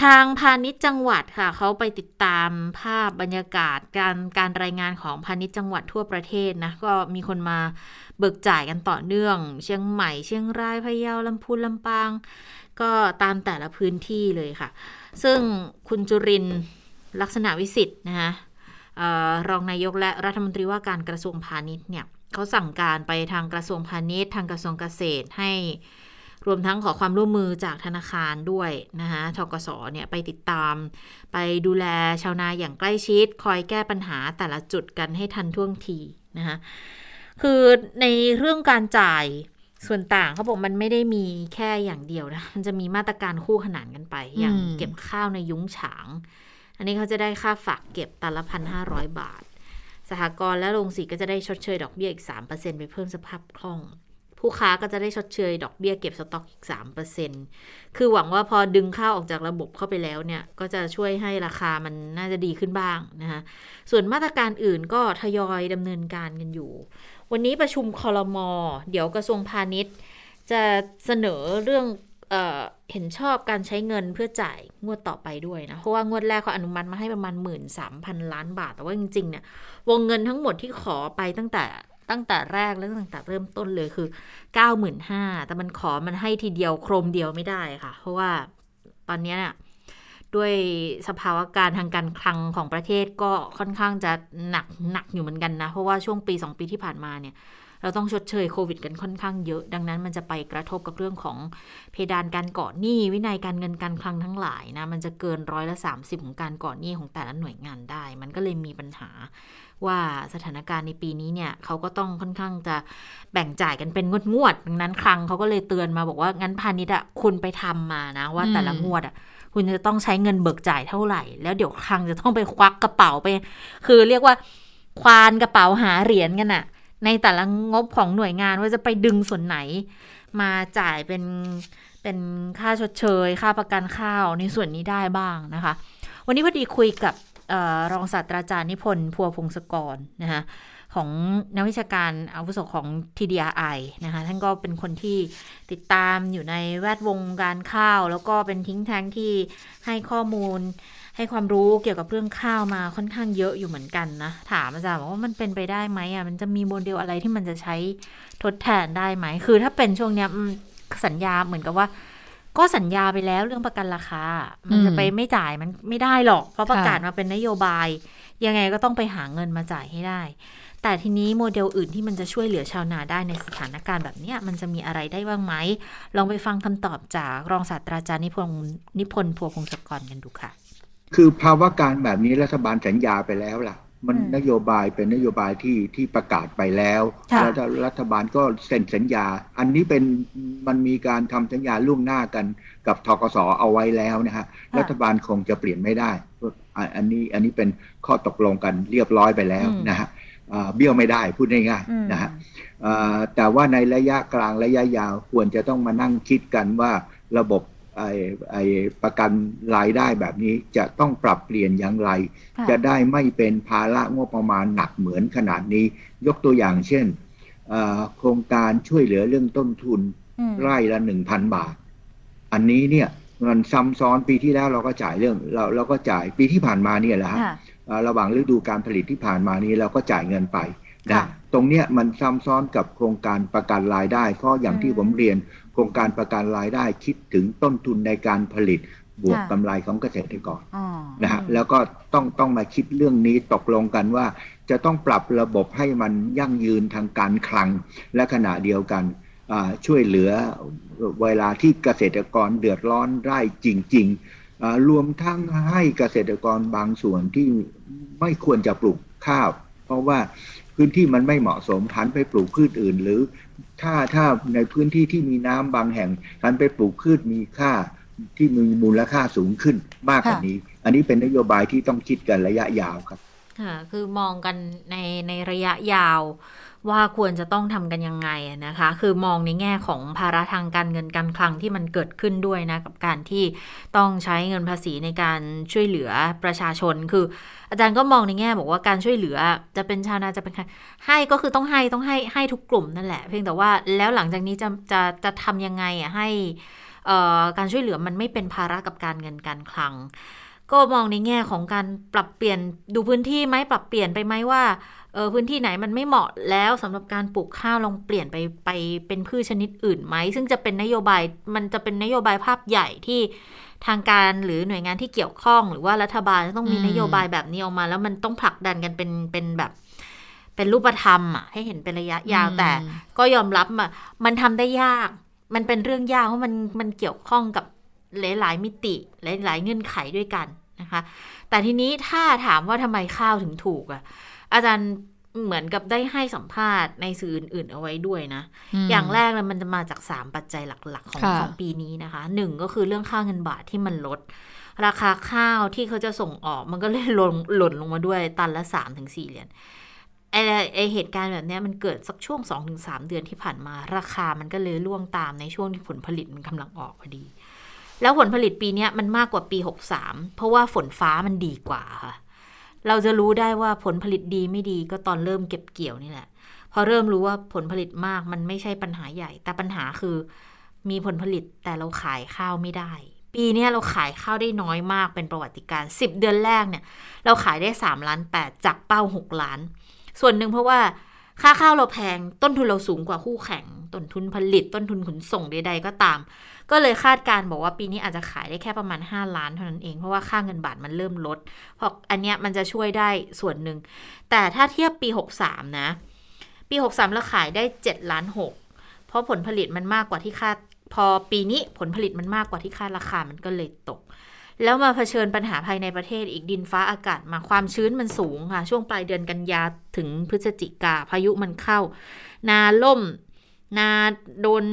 ทางพาณิชย์จังหวัดค่ะเขาไปติดตามภาพบรรยากาศการการรายงานของพาณิชย์จังหวัดทั่วประเทศนะก็มีคนมาเบิกจ่ายกันต่อเนื่อง เชียงใหม่ เชียงรายพะเยาลำพูนลำปาง ก็ตามแต่ละพื้นที่เลยค่ะ ซึ่งคุณจุรินลักษณะวิสิทธิ์นะคะ รองนายกและรัฐมนตรีว่าการกระทรวงพาณิชย์เนี่ยเขาสั่งการไปทางกระทรวงพาณิชย์ทางกระทรวงเกษตรให้รวมทั้งขอความร่วมมือจากธนาคารด้วยนะคะทกสเนี่ยไปติดตาม ไปดูแลชาวนาอย่างใกล้ชิด คอยแก้ปัญหาแต่ละจุดกันให้ทันท่วงทีนะคะคือในเรื่องการจ่ายส่วนต่างเขาบอกมันไม่ได้มีแค่อย่างเดียวนะ มันจะมีมาตรการคู่ขนานกันไป อย่างอืมเก็บข้าวในยุ้งฉาง อันนี้เขาจะได้ค่าฝากเก็บตันละพันห้าร้อยบาท สหกรณ์และโรงสีก็จะได้ชดเชยดอกเบี้ยอีก 3%ไปเพิ่มสภาพคล่อง ผู้ค้าก็จะได้ชดเชยดอกเบี้ยเก็บสต็อกอีก 3%คือหวังว่าพอดึงข้าวออกจากระบบเข้าไปแล้วเนี่ย ก็จะช่วยให้ราคามันน่าจะดีขึ้นบ้างนะคะส่วนมาตรการอื่นก็ทยอยดำเนินการกันอยู่ วันนี้ประชุมคอรมอเดี๋ยวกระทรวงพาณิชย์จะเสนอเรื่อง เเห็นชอบการใช้เงินเพื่อจ่ายงวดต่อไปด้วยนะ เพราะว่างวดแรกเขาอนุมัติมาให้ประมาณ 1 3 0 0 0 ล้านบาท แต่ว่าจริงๆเนี่ยวงเงินทั้งหมดที่ขอไปตั้งแต่ตั้งแต่แรกและตั้งแต่เริ่มต้นเลยคือ 95,000แต่มันขอมันให้ทีเดียวโครมเดียวไม่ได้ค่ะ เพราะว่าตอนนี้เนี่ยด้วยสภาวะการทางการคลังของประเทศก็ค่อนข้างจะหนักหนักอยู่เหมือนกันนะ เพราะว่าช่วงปี 2 ปีที่ผ่านมาเนี่ย เราต้องชดเชยโควิดกันค่อนข้างเยอะ ดังนั้นมันจะไปกระทบกับเรื่องของเพดานการก่อหนี้วินัยการเงินการคลังทั้งหลายนะมันจะเกินร้อยละ 30 ของการก่อหนี้ของแต่ละหน่วยงานได้ มันก็เลยมีปัญหาว่าสถานการณ์ในปีนี้เนี่ยเขาก็ต้องค่อนข้างจะแบ่งจ่ายกันเป็นงวดงวดๆดังนั้นคลังเขาก็เลยเตือนมาบอกว่างั้นพาณิชย์อะคุณไปทำมานะว่าแต่ละงวดอะคุณจะต้องใช้เงินเบิกจ่ายเท่าไหร่ แล้วเดี๋ยวคลังจะต้องไปควักกระเป๋าไป คือเรียกว่าควานกระเป๋าหาเหรียญกันอะ ในแต่ละงบของหน่วยงานว่าจะไปดึงส่วนไหน มาจ่ายเป็นเป็นค่าชดเชย ค่าประกันข้าวในส่วนนี้ได้บ้างนะคะ วันนี้พอดีคุยกับออรองศาสตราจารย์นิพนธ์พัวพงศกรนะคะของนักวิชาการอาวุโสของ TDRI นะคะท่านก็เป็นคนที่ติดตามอยู่ในแวดวงการข้าว แล้วก็เป็นทิ้งแท้งที่ให้ข้อมูล ให้ความรู้เกี่ยวกับเรื่องข้าวมาค่อนข้างเยอะอยู่เหมือนกันนะ ถามอาจารย์บอกว่ามันเป็นไปได้ไหมอะมันจะมีโมเดลอะไรที่มันจะใช้ทดแทนได้ไหม คือถ้าเป็นช่วงเนี้ยสัญญาเหมือนกับว่า ก็สัญญาไปแล้วเรื่องประกันราคา มันจะไปไม่จ่ายมันไม่ได้หรอก เพราะประกาศมาเป็นนโยบาย ยังไงก็ต้องไปหาเงินมาจ่ายให้ได้ แต่ทีนี้โมเดลอื่นที่มันจะช่วยเหลือชาวนาได้ในสถานการณ์แบบนี้มันจะมีอะไรได้บ้างไหม ลองไปฟังคำตอบจากรองศาสตราจารย์นิพนธ์นิพนธ์พัวพงศกรกันดูค่ะ คือภาวะการแบบนี้รัฐบาลสัญญาไปแล้วล่ะ มันอืมนโยบายเป็นนโยบายที่ที่ประกาศไปแล้วค่ะแล้วรัฐบาลก็เซ็นสัญญา อันนี้เป็นมันมีการทำสัญญาล่วงหน้ากันกับทกสเอาไว้แล้วนะฮะรัฐบาลคงจะเปลี่ยนไม่ได้อะอันนี้อันนี้เป็นข้อตกลงกันเรียบร้อยไปแล้วอืมนะฮะอ่าเบี้ยวไม่ได้พูดง่ายอืมๆนะฮะอ่าแต่ว่าในระยะกลางระยะยาวควรจะต้องมานั่งคิดกันว่าระบบ ไอ้ไอ้ประกันรายได้แบบนี้จะต้องปรับเปลี่ยนอย่างไรค่ะจะได้ไม่เป็นภาระงบประมาณหนักเหมือนขนาดนี้ ยกตัวอย่างเช่นเอ่อโครงการช่วยเหลือเรื่องต้นทุนอืมไร่ละหนึ่งพันบาท อันนี้เนี่ยมันซ้ำซ้อนปีที่แล้วเราก็จ่ายเรื่องเราเราก็จ่ายปีที่ผ่านมาเนี่ยแหละฮะค่ะเอ่อระหว่างฤดูการผลิตที่ผ่านมานี้เราก็จ่ายเงินไปนะค่ะตรงเนี้ยมันซ้ำซ้อนกับโครงการประกันรายได้เพราะอย่างที่ผมเรียนโค รงการประกันรายได้คิดถึงต้นทุนในการผลิตบวกค่ะกำไรของเกษตรกรอ๋อนะฮะแล้วก็ต้องต้องมาคิดเรื่องนี้ตกลงกันว่า จะต้องปรับระบบให้มันยั่งยืนทางการคลัง และขณะเดียวกันอ่าช่วยเหลือเวลาที่เกษตรกรเดือดร้อนได้จริงๆอ่ารวมทั้งให้เกษตรกรบางส่วนที่ไม่ควรจะปลูกข้าว เพราะว่าพื้นที่มันไม่เหมาะสมหันไปปลูกพืชอื่น หรือ ถ้าถ้าในพื้นที่ที่มีน้ำบางแห่งหันไปปลูกพืชมีค่าที่มีมูลค่าสูงขึ้นมากกว่าค่ะนี้ อันนี้เป็นนโยบายที่ต้องคิดกันระยะยาวครับ ค่ะ คือมองกันในในระยะยาว ว่าควรจะต้องทำกันยังไงนะคะ คือมองในแง่ของภาระทางการเงินการคลังที่มันเกิดขึ้นด้วยนะ กับการที่ต้องใช้เงินภาษีในการช่วยเหลือประชาชน คือ อาจารย์ก็มองในแง่บอกว่าการช่วยเหลือจะเป็นชาวนาจะเป็นใครให้ก็คือต้องให้ต้องให้ให้ทุกกลุ่มนั่นแหละ เพียงแต่ว่าแล้วหลังจากนี้จะจะจะทำยังไงอะให้การช่วยเหลือมันไม่เป็นภาระกับการเงินการคลัง ก็มองในแง่ของการปรับเปลี่ยนดูพื้นที่ไหมปรับเปลี่ยนไปไหมว่า เออพื้นที่ไหนมันไม่เหมาะแล้วสำหรับการปลูกข้าวลองเปลี่ยนไปไปเป็นพืชชนิดอื่นไหม ซึ่งจะเป็นนโยบายมันจะเป็นนโยบายภาพใหญ่ที่ทางการหรือหน่วยงานที่เกี่ยวข้อง หรือว่ารัฐบาลจะต้องมีอืมนโยบายแบบนี้ออกมา แล้วมันต้องผลักดันกันเป็นเป็นแบบ เป็นรูปธรรมอะให้เห็นเป็นระยะยาวแต่ก็ยอมรับอะมันทำได้ยาก มันเป็นเรื่องยากเพราะมันมันเกี่ยวข้องกับหลายๆมิติหลายๆเงื่อนไขด้วยกันนะคะ แต่ทีนี้ถ้าถามว่าทำไมข้าวถึงถูกอะ อาจารย์เหมือนกับได้ให้สัมภาษณ์ในสื่ออื่นๆเอาไว้ด้วยนะมอย่างแรกเลยมันจะมาจาก 3 ปัจจัยหลักๆ ของค่ะของปีนี้นะคะหนึ่งก็คือเรื่องค่าเงินบาทที่มันลด ราคาข้าวที่เขาจะส่งออกมันก็เลยหล่นหล่นลงมาด้วยตันละ3าถึงสเหรียญไอไอเหตุการณ์แบบเนี้ยมันเกิดสักช่วง 2-3 เดือนที่ผ่านมา ราคามันก็เลยล่วงตามในช่วงที่ผลผลิตมันกำลังออกพอดี แล้วผลผลิตปีเนี้ยมันมากกว่าปี 63 เพราะว่าฝนฟ้ามันดีกว่าค่ะ เราจะรู้ได้ว่าผลผลิตดีไม่ดีก็ตอนเริ่มเก็บเกี่ยวนี่แหละ พอเริ่มรู้ว่าผลผลิตมากมันไม่ใช่ปัญหาใหญ่ แต่ปัญหาคือ มีผลผลิตแต่เราขายข้าวไม่ได้ ปีนี้เราขายข้าวได้น้อยมากเป็นประวัติการ 10 เดือนแรกเนี่ย เราขายได้3ล้าน8จากเป้า 6 ล้าน ส่วนหนึ่งเพราะว่าค่าข้าวเราแพงต้นทุนเราสูงกว่าคู่แข่งต้นทุนผลิต ต้นทุนขนส่งใดๆก็ตาม ก็เลยคาดการบอกว่าปีนี้อาจจะขายได้แค่ประมาณ 5 ล้านเท่านั้นเอง เพราะว่าค่าเงินบาทมันเริ่มลด เพราะอันเนี้ยมันจะช่วยได้ส่วนหนึ่ง แต่ถ้าเทียบปี 63 นะ ปี 63เราขายได้ 7 ล้าน 6 เพราะผลผลิตมันมากกว่าที่คาด พอปีนี้ผลผลิตมันมากกว่าที่คาดราคามันก็เลยตกแล้วมาเผชิญปัญหาภายในประเทศอีกดินฟ้าอากาศมาความชื้นมันสูงค่ะ ช่วงปลายเดือนกันยาถึงพฤศจิกาพายุมันเข้า นาล่ม นาโดน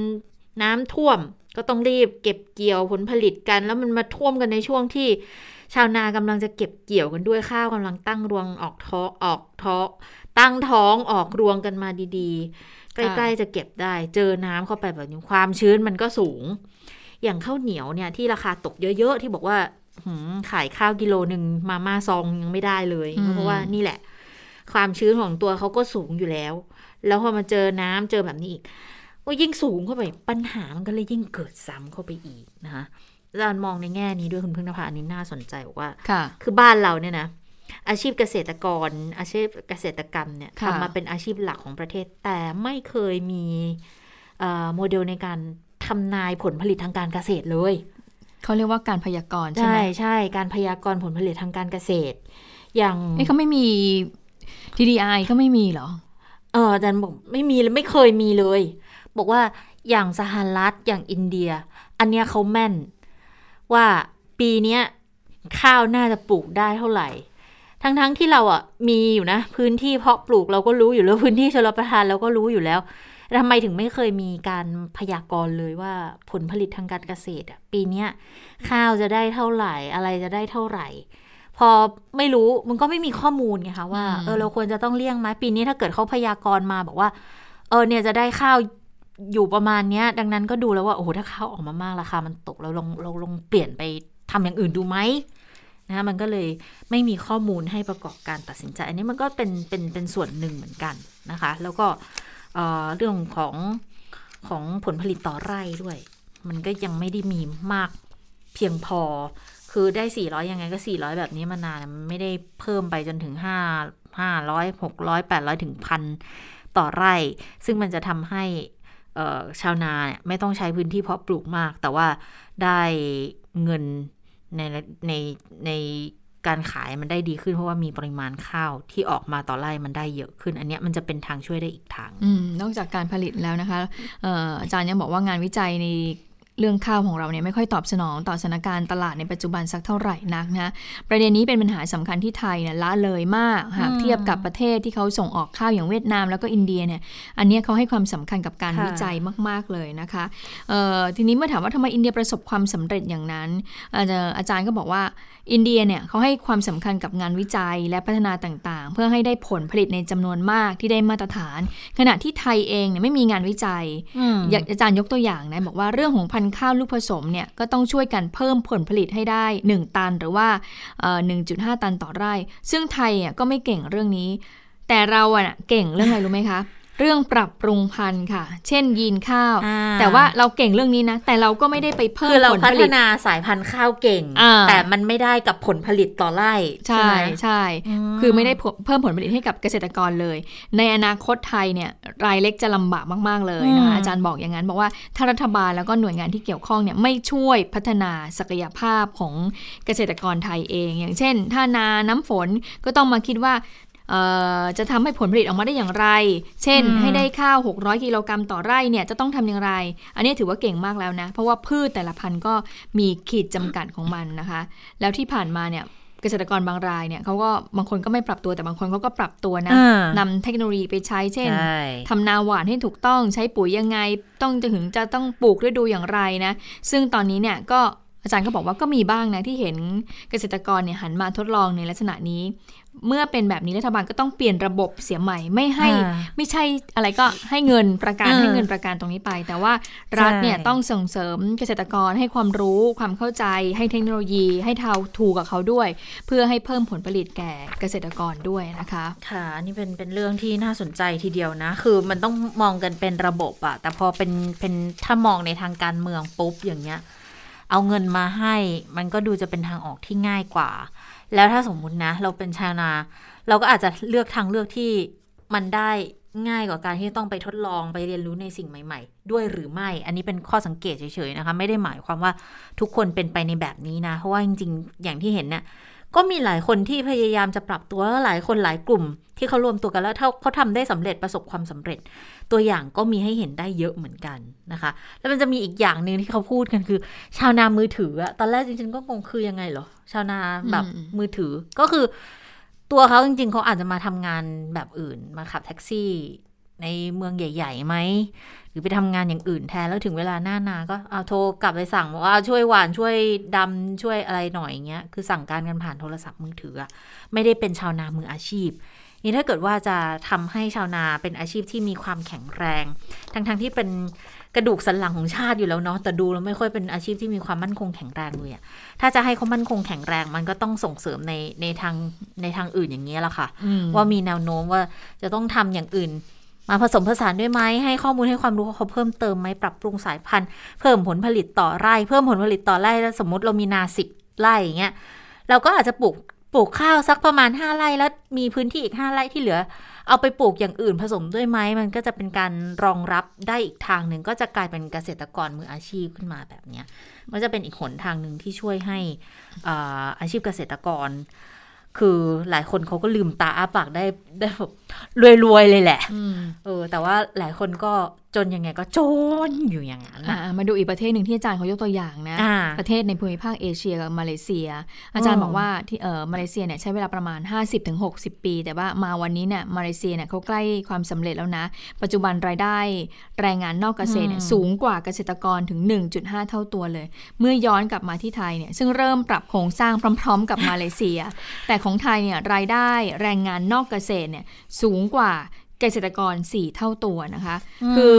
น้ำท่วม ก็ต้องรีบเก็บเกี่ยวผลผลิตกัน แล้วมันมาท่วมกันในช่วงที่ชาวนากำลังจะเก็บเกี่ยวกันด้วยข้าวกำลังตั้งรวงออกท้อออกท้อตั้งท้องออกรวงกันมาดีๆ ใกล้ๆจะเก็บได้ เจอน้ำเข้าไปแบบนี้ความชื้นมันก็สูง อย่างข้าวเหนียวเนี่ยที่ราคาตกเยอะๆ ที่บอกว่าหืมขายข้าวกิโลหนึ่งมาม่าซองยังไม่ได้เลยอืมเพราะว่านี่แหละ ความชื้นของตัวเขาก็สูงอยู่แล้ว แล้วพอมาเจอน้ำเจอแบบนี้อีก ก็ยิ่งสูงเข้าไปปัญหามันก็เลยยิ่งเกิดซ้ำเข้าไปอีกนะคะอาจารย์มองในแง่นี้ด้วยคุณพึ่งนภาอันนี้น่าสนใจบอกว่าค่ะ คือบ้านเราเนี่ยนะอาชีพเกษตรกร อาชีพเกษตรกรรมเนี่ยค่ะทำมาเป็นอาชีพหลักของประเทศ แต่ไม่เคยมีเอ่อโมเดลในการทำนายผลผลิตทางการเกษตรเลยเขาเรียกว่าการพยากรณ์ใช่ใช่ไหมใช่การพยากรณ์ผลผลิตทางการเกษตร อย่างเอ้เขาไม่มี TDI ก็ไม่มีเหรอเอออาจารย์บอกไม่มีเลยไม่เคยมีเลย บอกว่าอย่างสหรัฐอย่างอินเดีย อันเนี้ยเขาแม่น ว่าปีเนี้ยข้าวน่าจะปลูกได้เท่าไหร่ ทั้งๆที่เราอะมีอยู่นะ พื้นที่เพาะปลูกเราก็รู้อยู่แล้วพื้นที่ชลประทานเราก็รู้อยู่แล้วทำไมถึงไม่เคยมีการพยากรณ์เลยว่าผลผลิตทางการเกษตรอะปีนี้ข้าวจะได้เท่าไหร่ อะไรจะได้เท่าไหร่ พอไม่รู้มันก็ไม่มีข้อมูลไงคะว่าเออเราควรจะต้องเลี่ยงไหมปีนี้ถ้าเกิดเขาพยากรณ์มาบอกว่า เออเนี่ยจะได้ข้าว อยู่ประมาณเนี้ย ดังนั้นก็ดูแล้วว่าโอ้โหถ้าข้าวออกมามากราคามันตกเราลองเราลองเปลี่ยนไปทำอย่างอื่นดูไหมนะมันก็เลยไม่มีข้อมูลให้ประกอบการตัดสินใจ อันนี้มันก็เป็นเป็นเป็นส่วนหนึ่งเหมือนกันนะคะ แล้วก็เเรื่องของของผลผลิตต่อไร่ด้วย มันก็ยังไม่ได้มีมากเพียงพอ คือได้ 400 ยังไงก็ 400 แบบนี้มานานมันไม่ได้เพิ่มไปจนถึง 5 500 600 800 ถึงพันต่อไร่ ซึ่งมันจะทำให้ ชาวนาเนี่ยไม่ต้องใช้พื้นที่เพาะปลูกมาก แต่ว่าได้เงินในในในการขายมันได้ดีขึ้นเพราะว่ามีปริมาณข้าวที่ออกมาต่อไร่มันได้เยอะขึ้น อันนี้มันจะเป็นทางช่วยได้อีกทางอนอกจากการผลิตแล้วนะคะอาจารย์ยังบอกว่างานวิจัยใน เรื่องข้าวของเราเนี่ยไม่ค่อยตอบสนองต่อสถานการณ์ตลาดในปัจจุบันสักเท่าไหร่นักนะประเด็นนี้เป็นปัญหาสำคัญที่ไทยเนี่ยละเลยมากหากเทียบกับประเทศที่เขาส่งออกข้าวอย่างเวียดนามแล้วก็อินเดียเนี่ยอันนี้เขาให้ความสำคัญกับการวิจัยมาก ๆเลยนะคะทีนี้เมื่อถามว่าทำไมอินเดียประสบความสำเร็จอย่างนั้น อาจารย์ก็บอกว่าอินเดียเนี่ยเขาให้ความสำคัญกับงานวิจัยและพัฒนาต่างๆ เพื่อให้ได้ผลผลิตในจำนวนมากที่ได้มาตรฐาน ขณะที่ไทยเองเนี่ยไม่มีงานวิจัยอยากอาจารย์ยกตัวอย่างนะบอกว่าเรื่องของพันธุ์ข้าวลูกผสมเนี่ยก็ต้องช่วยกันเพิ่มผลผลิตให้ได้ 1 ตันหรือว่า 1.5 ตันต่อไร่ ซึ่งไทยอะก็ไม่เก่งเรื่องนี้ แต่เราอะเก่งเรื่องอะไรรู้ไหมคะ เรื่องปรับปรุงพันธุ์ค่ะ เช่นยีนข้าว แต่ว่าเราเก่งเรื่องนี้นะ แต่เราก็ไม่ได้ไปเพิ่มคือเราพัฒนาสายพันธุ์ข้าวเก่ง แต่มันไม่ได้กับผลผลิตต่อไร่ใช่ใช่ คือไม่ได้เพิ่มผลผลิตให้กับเกษตรกรเลย ในอนาคตไทยเนี่ยรายเล็กจะลำบากมาก ๆ เลยนะคะอาจารย์บอกอย่างนั้นบอกว่าถ้ารัฐบาลแล้วก็หน่วยงานที่เกี่ยวข้องเนี่ยไม่ช่วยพัฒนาศักยภาพของเกษตรกรไทยเอง อย่างเช่น ถ้านาน้ำฝนก็ต้องมาคิดว่า จะทำให้ผลผลิตออกมาได้อย่างไร เช่น ให้ได้ข้าว 600 กิโลกรัมต่อไร่เนี่ยจะต้องทำอย่างไร อันนี้ถือว่าเก่งมากแล้วนะ เพราะว่าพืชแต่ละพันธุ์ก็มีขีดจำกัดของมันนะคะ แล้วที่ผ่านมาเนี่ยเกษตรกรบางรายเนี่ยเขาก็บางคนก็ไม่ปรับตัวแต่บางคนเขาก็ปรับตัวนะนำเทคโนโลยีไปใช้เช่นทำนาหวานให้ถูกต้องใช้ปุ๋ยยังไง ต้องจะถึงจะต้องปลูกฤดูอย่างไรนะ ซึ่งตอนนี้เนี่ยก็อาจารย์ก็บอกว่าก็มีบ้างนะที่เห็นเกษตรกรเนี่ยหันมาทดลองในลักษณะนี้ เมื่อเป็นแบบนี้รัฐบาลก็ต้องเปลี่ยนระบบเสียใหม่ ไม่ให้ไม่ใช่อะไรก็ให้เงินประกันให้เงินประกันตรงนี้ไป แต่ว่ารัฐเนี่ยต้องส่งเสริมเกษตรกรให้ความรู้ความเข้าใจ ให้เทคโนโลยีให้เท่าถูกกับเขาด้วย เพื่อให้เพิ่มผลผลิตแก่เกษตรกรด้วยนะคะค่ะนี่เป็นเป็นเรื่องที่น่าสนใจทีเดียวนะ คือมันต้องมองกันเป็นระบบอะแต่พอเป็นเป็นถ้ามองในทางการเมืองปุ๊บอย่างเงี้ยเอาเงินมาให้มันก็ดูจะเป็นทางออกที่ง่ายกว่า แล้วถ้าสมมุตินะ เราเป็นชาวนา เราก็อาจจะเลือกทางเลือกที่มันได้ง่ายกว่าการที่ต้องไปทดลองไปเรียนรู้ในสิ่งใหม่ ๆ ด้วยหรือไม่ อันนี้เป็นข้อสังเกตเฉยๆนะคะ ไม่ได้หมายความว่าทุกคนเป็นไปในแบบนี้นะ เพราะว่าจริงๆ อย่างที่เห็นเนี่ย ก็มีหลายคนที่พยายามจะปรับตัวแล้วหลายคนหลายกลุ่ม ที่เขารวมตัวกันแล้วเขาทำได้สำเร็จประสบความสำเร็จ ตัวอย่างก็มีให้เห็นได้เยอะเหมือนกันนะคะ แล้วมันจะมีอีกอย่างหนึ่งที่เขาพูดกันคือ ชาวนามือถืออะตอนแรกจริงๆก็งงคือยังไงเหรอชาวนาแบบมือถือก็คือ ตัวเขาจริงๆเขาอาจจะมาทำงานแบบอื่นมาขับแท็กซี่ ในเมืองใหญ่ๆไหมหรือไปทำงานอย่างอื่นแทนแล้วถึงเวลาหน้านาก็เอาโทรกลับไปสั่งบอกว่าช่วยหวานช่วยดำช่วยอะไรหน่อยอย่างเงี้ยคือสั่งการกันผ่านโทรศัพท์มือถือไม่ได้เป็นชาวนามืออาชีพ นี่ถ้าเกิดว่าจะทำให้ชาวนาเป็นอาชีพที่มีความแข็งแรง ทั้งๆทที่เป็นกระดูกสันหลังของชาติอยู่แล้วเนาะแต่ดูแล้วไม่ค่อยเป็นอาชีพที่มีความมั่นคงแข็งแรงเลยอะถ้าจะให้เขามั่นคงแข็งแรงมันก็ต้องส่งเสริมในในทางในทางอื่นอย่างนี้แหละค่ะ ว่ามีแนวโน้มว่าจะต้องทำอย่างอื่น มาผสมผสานด้วยไหมให้ข้อมูลให้ความรู้เขาเพิ่มเติมไหมปรับปรุงสายพันธุ์ เพิ่มผลผลิตต่อไร่ เพิ่มผลผลิตต่อไร่แล้วสมมติเรามีนาสิบไร่อย่างเงี้ยเราก็อาจจะปลูกปลูกข้าวสักประมาณห้าไร่แล้วมีพื้นที่อีกห้าไร่ที่เหลือ เอาไปปลูกอย่างอื่นผสมด้วยไหมมันก็จะเป็นการรองรับได้อีกทางหนึ่งก็จะกลายเป็นเกษตรกรมืออาชีพขึ้นมาแบบนี้มันจะเป็นอีกหนทางหนึ่งที่ช่วยให้อาอาชีพเกษตรกร คือหลายคนเขาก็ลืมตาอ้าปากได้ได้แบบรวยๆเลยแหละเออ แต่ว่าหลายคนก็จนยังไงก็จนอยู่อย่างนั้นมาดูอีกประเทศหนึ่งที่อาจารย์เขายกตัวอย่างนะ ประเทศในภูมิภาคเอเชียกับมาเลเซีย อาจารย์บอกว่าที่เออมาเลเซียเนี่ยใช้เวลาประมาณ 50-60 ปี แต่ว่ามาวันนี้เนี่ยมาเลเซียเนี่ยเขาใกล้ความสำเร็จแล้วนะ ปัจจุบันรายได้แรงงานนอกเกษตรเนี่ยสูงกว่าเกษตรกรถึง 1.5 เท่าตัวเลย เมื่อย้อนกลับมาที่ไทยเนี่ยซึ่งเริ่มปรับโครงสร้างพร้อม ๆ กับมาเลเซีย แต่ของไทยเนี่ยรายได้แรงงานนอกเกษตรเนี่ยสูงกว่า เกษตรกร 4 เท่าตัวนะคะ คือ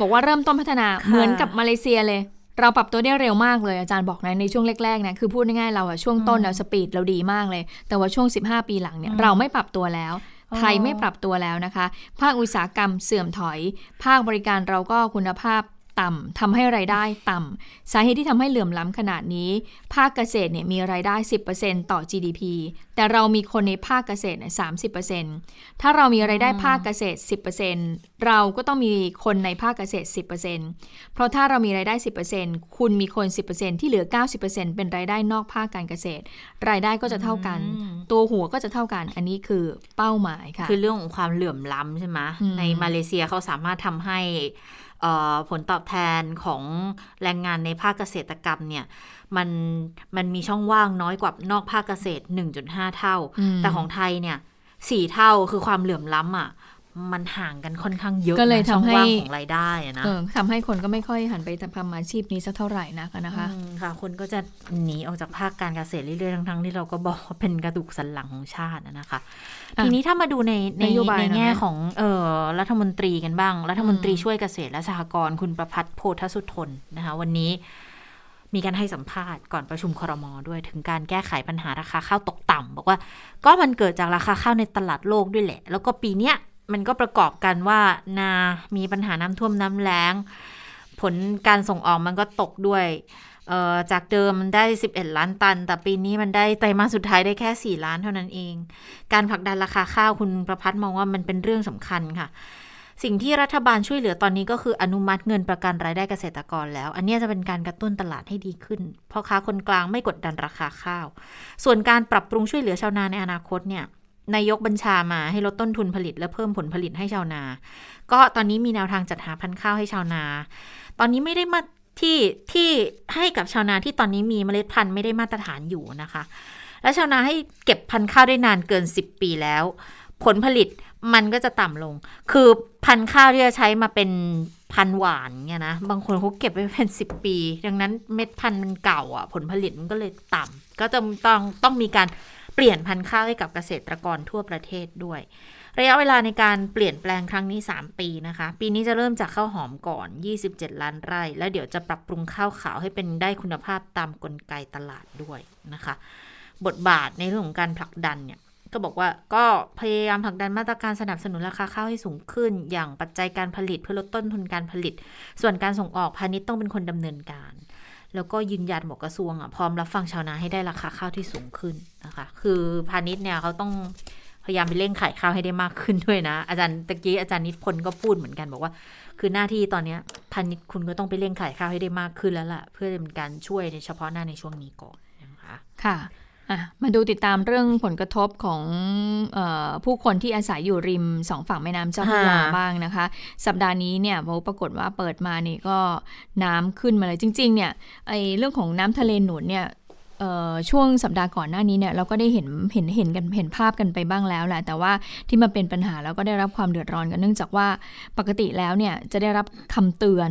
บอกว่าเริ่มต้นพัฒนาเหมือนกับมาเลเซียเลย เราปรับตัวได้เร็วมากเลยอาจารย์บอกนะในช่วงแรกๆนะคือพูดง่ายๆเราอะช่วงต้นเราสปีดเราดีมากเลย แต่ว่าช่วง 15 ปีหลังเนี่ยเราไม่ปรับตัวแล้วไทยไม่ปรับตัวแล้วนะคะ ภาคอุตสาหกรรมเสื่อมถอย ภาคบริการเราก็คุณภาพ ต่ำทำให้ไรายได้ต่ำสาเหตุที่ทำให้เหลื่อมล้ำขนาดนี้ ภาคเกษตรเนี่ยมีรายได้ 10%ต่อ GDP แต่เรามีคนในภาคเกษตรเนี่ย30%ถ้าเรามีรายได้ภาคเกษตร 10%เราก็ต้องมีคนในภาคเกษตร 10%เพราะถ้าเรามีรายได้ 10%คุณมีคน 10%ที่เหลือ 90%เป็นรายได้นอกภาคการเกษตร รายได้ก็จะเท่ากัน ตัวหัวก็จะเท่ากัน อันนี้คือเป้าหมายค่ะ คือเรื่องของความเหลื่อมล้ำใช่ไหมอืมในมาเลเซียเขาสามารถทำให้เอ่อ ผลตอบแทนของแรงงานในภาคเกษตรกรรมเนี่ยมันมันมีช่องว่างน้อยกว่านอกภาคเกษตร 1.5 เท่าอืมแต่ของไทยเนี่ยสี่เท่าคือความเหลื่อมล้ำอะ มันห่างกันค่อนข้างเยอะก็เลยนะช่องทำให้ว่างของรายได้อะนะเออทำให้คนก็ไม่ค่อยหันไปทำอาชีพนี้สักเท่าไหร่นักนะคะอืมค่ะ คนก็จะหนีออกจากภาคการเกษตรเรื่อยๆทั้งๆที่เราก็บอกว่าเป็นกระดูกสันหลังของชาติอะนะคะอะทีนี้ถ้ามาดูในในนโยบายในหน่อยแง่ไหมของเอ่อรัฐมนตรีกันบ้าง รัฐมนตรีอืมช่วยเกษตรและสหกรณ์คุณประพัฒน์โพธสุทนนะคะ วันนี้มีการให้สัมภาษณ์ก่อนประชุมครมด้วยถึงการแก้ไขปัญหาราคาข้าวตกต่ำบอกว่า ก็มันเกิดจากราคาข้าวในตลาดโลกด้วยแหละ แล้วก็ปีเนี้ย มันก็ประกอบกันว่านามีปัญหาน้ำท่วมน้ำแล้ง ผลการส่งออกมันก็ตกด้วยเอ่อจากเดิมมันได้ 11 ล้านตัน แต่ปีนี้มันได้ไตรมาสสุดท้ายได้แค่ 4 ล้านเท่านั้นเอง การผลักดันราคาข้าวคุณประพัฒน์มองว่ามันเป็นเรื่องสำคัญค่ะ สิ่งที่รัฐบาลช่วยเหลือตอนนี้ก็คืออนุมัติเงินประกันรายได้เกษตรกรแล้ว อันนี้จะเป็นการกระตุ้นตลาดให้ดีขึ้นพราะค้าคนกลางไม่กดดันราคาข้าว ส่วนการปรับปรุงช่วยเหลือชาวนาในอนาคตเนี่ย นายกบัญชามาให้ลดต้นทุนผลิตและเพิ่มผลผลิตให้ชาวนา ก็ตอนนี้มีแนวทางจัดหาพันธุ์ข้าวให้ชาวนา ตอนนี้ไม่ได้มาที่ที่ให้กับชาวนาที่ตอนนี้มีเมล็ดพันธุ์ไม่ได้มาตรฐานอยู่นะคะ และชาวนาให้เก็บพันธุ์ข้าวได้นานเกิน 10 ปีแล้ว ผลผลิตมันก็จะต่ำลง คือพันธุ์ข้าวที่จะใช้มาเป็นพันหวานเนี่ยนะ บางคนเขาเก็บไว้เป็น10ปี ดังนั้นเม็ดพันธุ์มันเก่าอะ ผลผลิตมันก็เลยต่ำก็จะต้องต้องมีการ เปลี่ยนพันธุ์ข้าวให้กับเกษตรกรทั่วประเทศด้วย ระยะเวลาในการเปลี่ยนแปลงครั้งนี้ 3 ปีนะคะ ปีนี้จะเริ่มจากข้าวหอมก่อน 27 ล้านไร่ แล้วเดี๋ยวจะปรับปรุงข้าวขาวให้เป็นได้คุณภาพตามกลไกตลาดด้วยนะคะ บทบาทในเรื่องของการผลักดันเนี่ยก็บอกว่าก็พยายามผลักดันมาตรการสนับสนุนราคาข้าวให้สูงขึ้น อย่างปัจจัยการผลิตเพื่อลดต้นทุนการผลิต ส่วนการส่งออกพาณิชย์ต้องเป็นคนดำเนินการ แล้วก็ยืนยันบอกกระทรวงอะพร้อมรับฟังชาวนาให้ได้ราคาข้าวที่สูงขึ้นนะคะ คือพาณิชย์เนี่ยเขาต้องพยายามไปเร่งขายข้าวให้ได้มากขึ้นด้วยนะ อาจารย์ตะกี้อาจารย์นิพนธ์ก็พูดเหมือนกันบอกว่า คือหน้าที่ตอนเนี้พาณิชย์คุณก็ต้องไปเร่งขายข้าวให้ได้มากขึ้นแล้วล่ะ เพื่อเป็นการช่วยในเฉพาะหน้าในช่วงนี้ก่อนนะคะ ค่ะ มาดูติดตามเรื่องผลกระทบของเออผู้คนที่อาศัยอยู่ริมสองฝั่งแม่น้ำเจ้าพระยาค่ะบ้างนะคะ สัปดาห์นี้เนี่ยปรากฏว่าเปิดมานี่ก็น้ำขึ้นมาเลยจริง ๆ เนี่ยไอเรื่องของน้ำทะเลหนุนเนี่ยเอ่อช่วงสัปดาห์ก่อนหน้านี้เนี่ยเราก็ได้เห็นเห็นเห็นกันเห็นภาพกันไปบ้างแล้วแหละแต่ว่าที่มาเป็นปัญหาแล้วก็ได้รับความเดือดร้อนกันเนื่องจากว่าปกติแล้วเนี่ยจะได้รับคำเตือน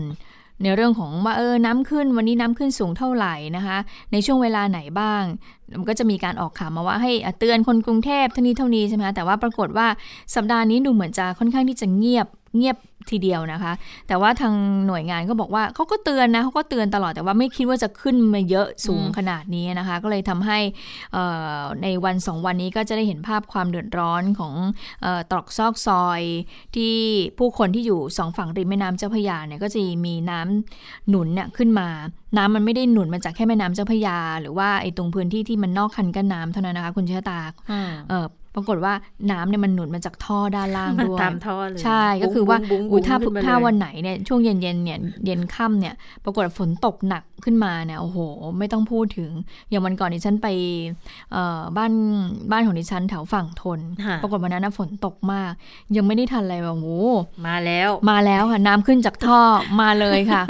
ในเรื่องของว่าเออน้ำขึ้นวันนี้น้ำขึ้นสูงเท่าไหร่นะคะ ในช่วงเวลาไหนบ้าง มันก็จะมีการออกข่าวมาว่าให้เตือนคนกรุงเทพเท่านี้เท่านี้ใช่ไหมแต่ว่าปรากฏว่าสัปดาห์นี้ดูเหมือนจะค่อนข้างที่จะเงียบ เงียบทีเดียวนะคะ แต่ว่าทางหน่วยงานก็บอกว่าเขาก็เตือนนะเขาก็เตือนตลอดแต่ว่าไม่คิดว่าจะขึ้นมาเยอะสูงขนาดนี้นะคะ ก็เลยทำให้เอ่อในวันสองวันนี้ก็จะได้เห็นภาพความเดือดร้อนของเออตรอกซอกซอยที่ผู้คนที่อยู่สองฝั่งริมแม่น้ำเจ้าพระยาเนี่ยก็จะมีน้ำหนุนเนี่ยขึ้นมา น้ำมันไม่ได้หนุนมาจากแค่แม่น้ำเจ้าพระยา หรือว่าไอ้ตรงพื้นที่ที่มันนอกคันกั้นน้ำเท่านั้นนะคะคุณเชษตาเออ ปรากฏว่าน้ำเนี่ยมันหนุนมาจากท่อด้านล่างด้วยตามท่อเลยใช่ก็คือว่าบุ้งๆๆอุยถ้าขึ้นมาเลยถ้าวันไหนเนี่ยช่วงเย็นเย็นๆเนี่ยเย็นค่ำเนี่ยปรากฏฝนตกหนักขึ้นมาเนี่ยโอ้โห ไม่ต้องพูดถึง อย่างวันก่อนดิฉันไปเอ่อบ้านบ้านของดิฉันแถวฝั่งทนค่ะปรากฏวันนั้นนะฝนตกมาก ยังไม่ได้ทันอะไรแบบโอ้โหมาแล้ว มาแล้วค่ะ น้ำขึ้นจากท่อมาเลยค่ะ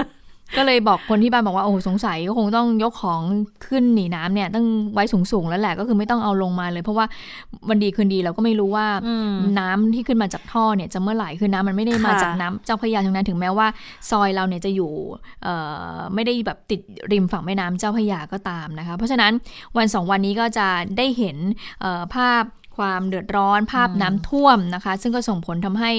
ก็เลยบอกคนที่บ้านบอกว่าโอ้โหสงสัยก็คงต้องยกของขึ้นหนีน้ำเนี่ยต้องไว้สูงๆแล้วแหละก็คือไม่ต้องเอาลงมาเลย เพราะว่าวันดีคืนดีเราก็ไม่รู้ว่าอืมน้ำที่ขึ้นมาจากท่อเนี่ยจะเมื่อไหร่คือน้ำมันไม่ได้มาค่ะจากน้ำเจ้าพระยาทั้งนั้นถึงแม้ว่า ซอยเราเนี่ยจะอยู่เอ่อไม่ได้แบบติดริมฝั่งแม่น้ำเจ้าพระยาก็ตามนะคะ เพราะฉะนั้นวันสองวันนี้ก็จะได้เห็นเอ่อภาพความเดือดร้อนภาพน้ำท่วมนะคะ ซึ่งก็ส่งผลทำให้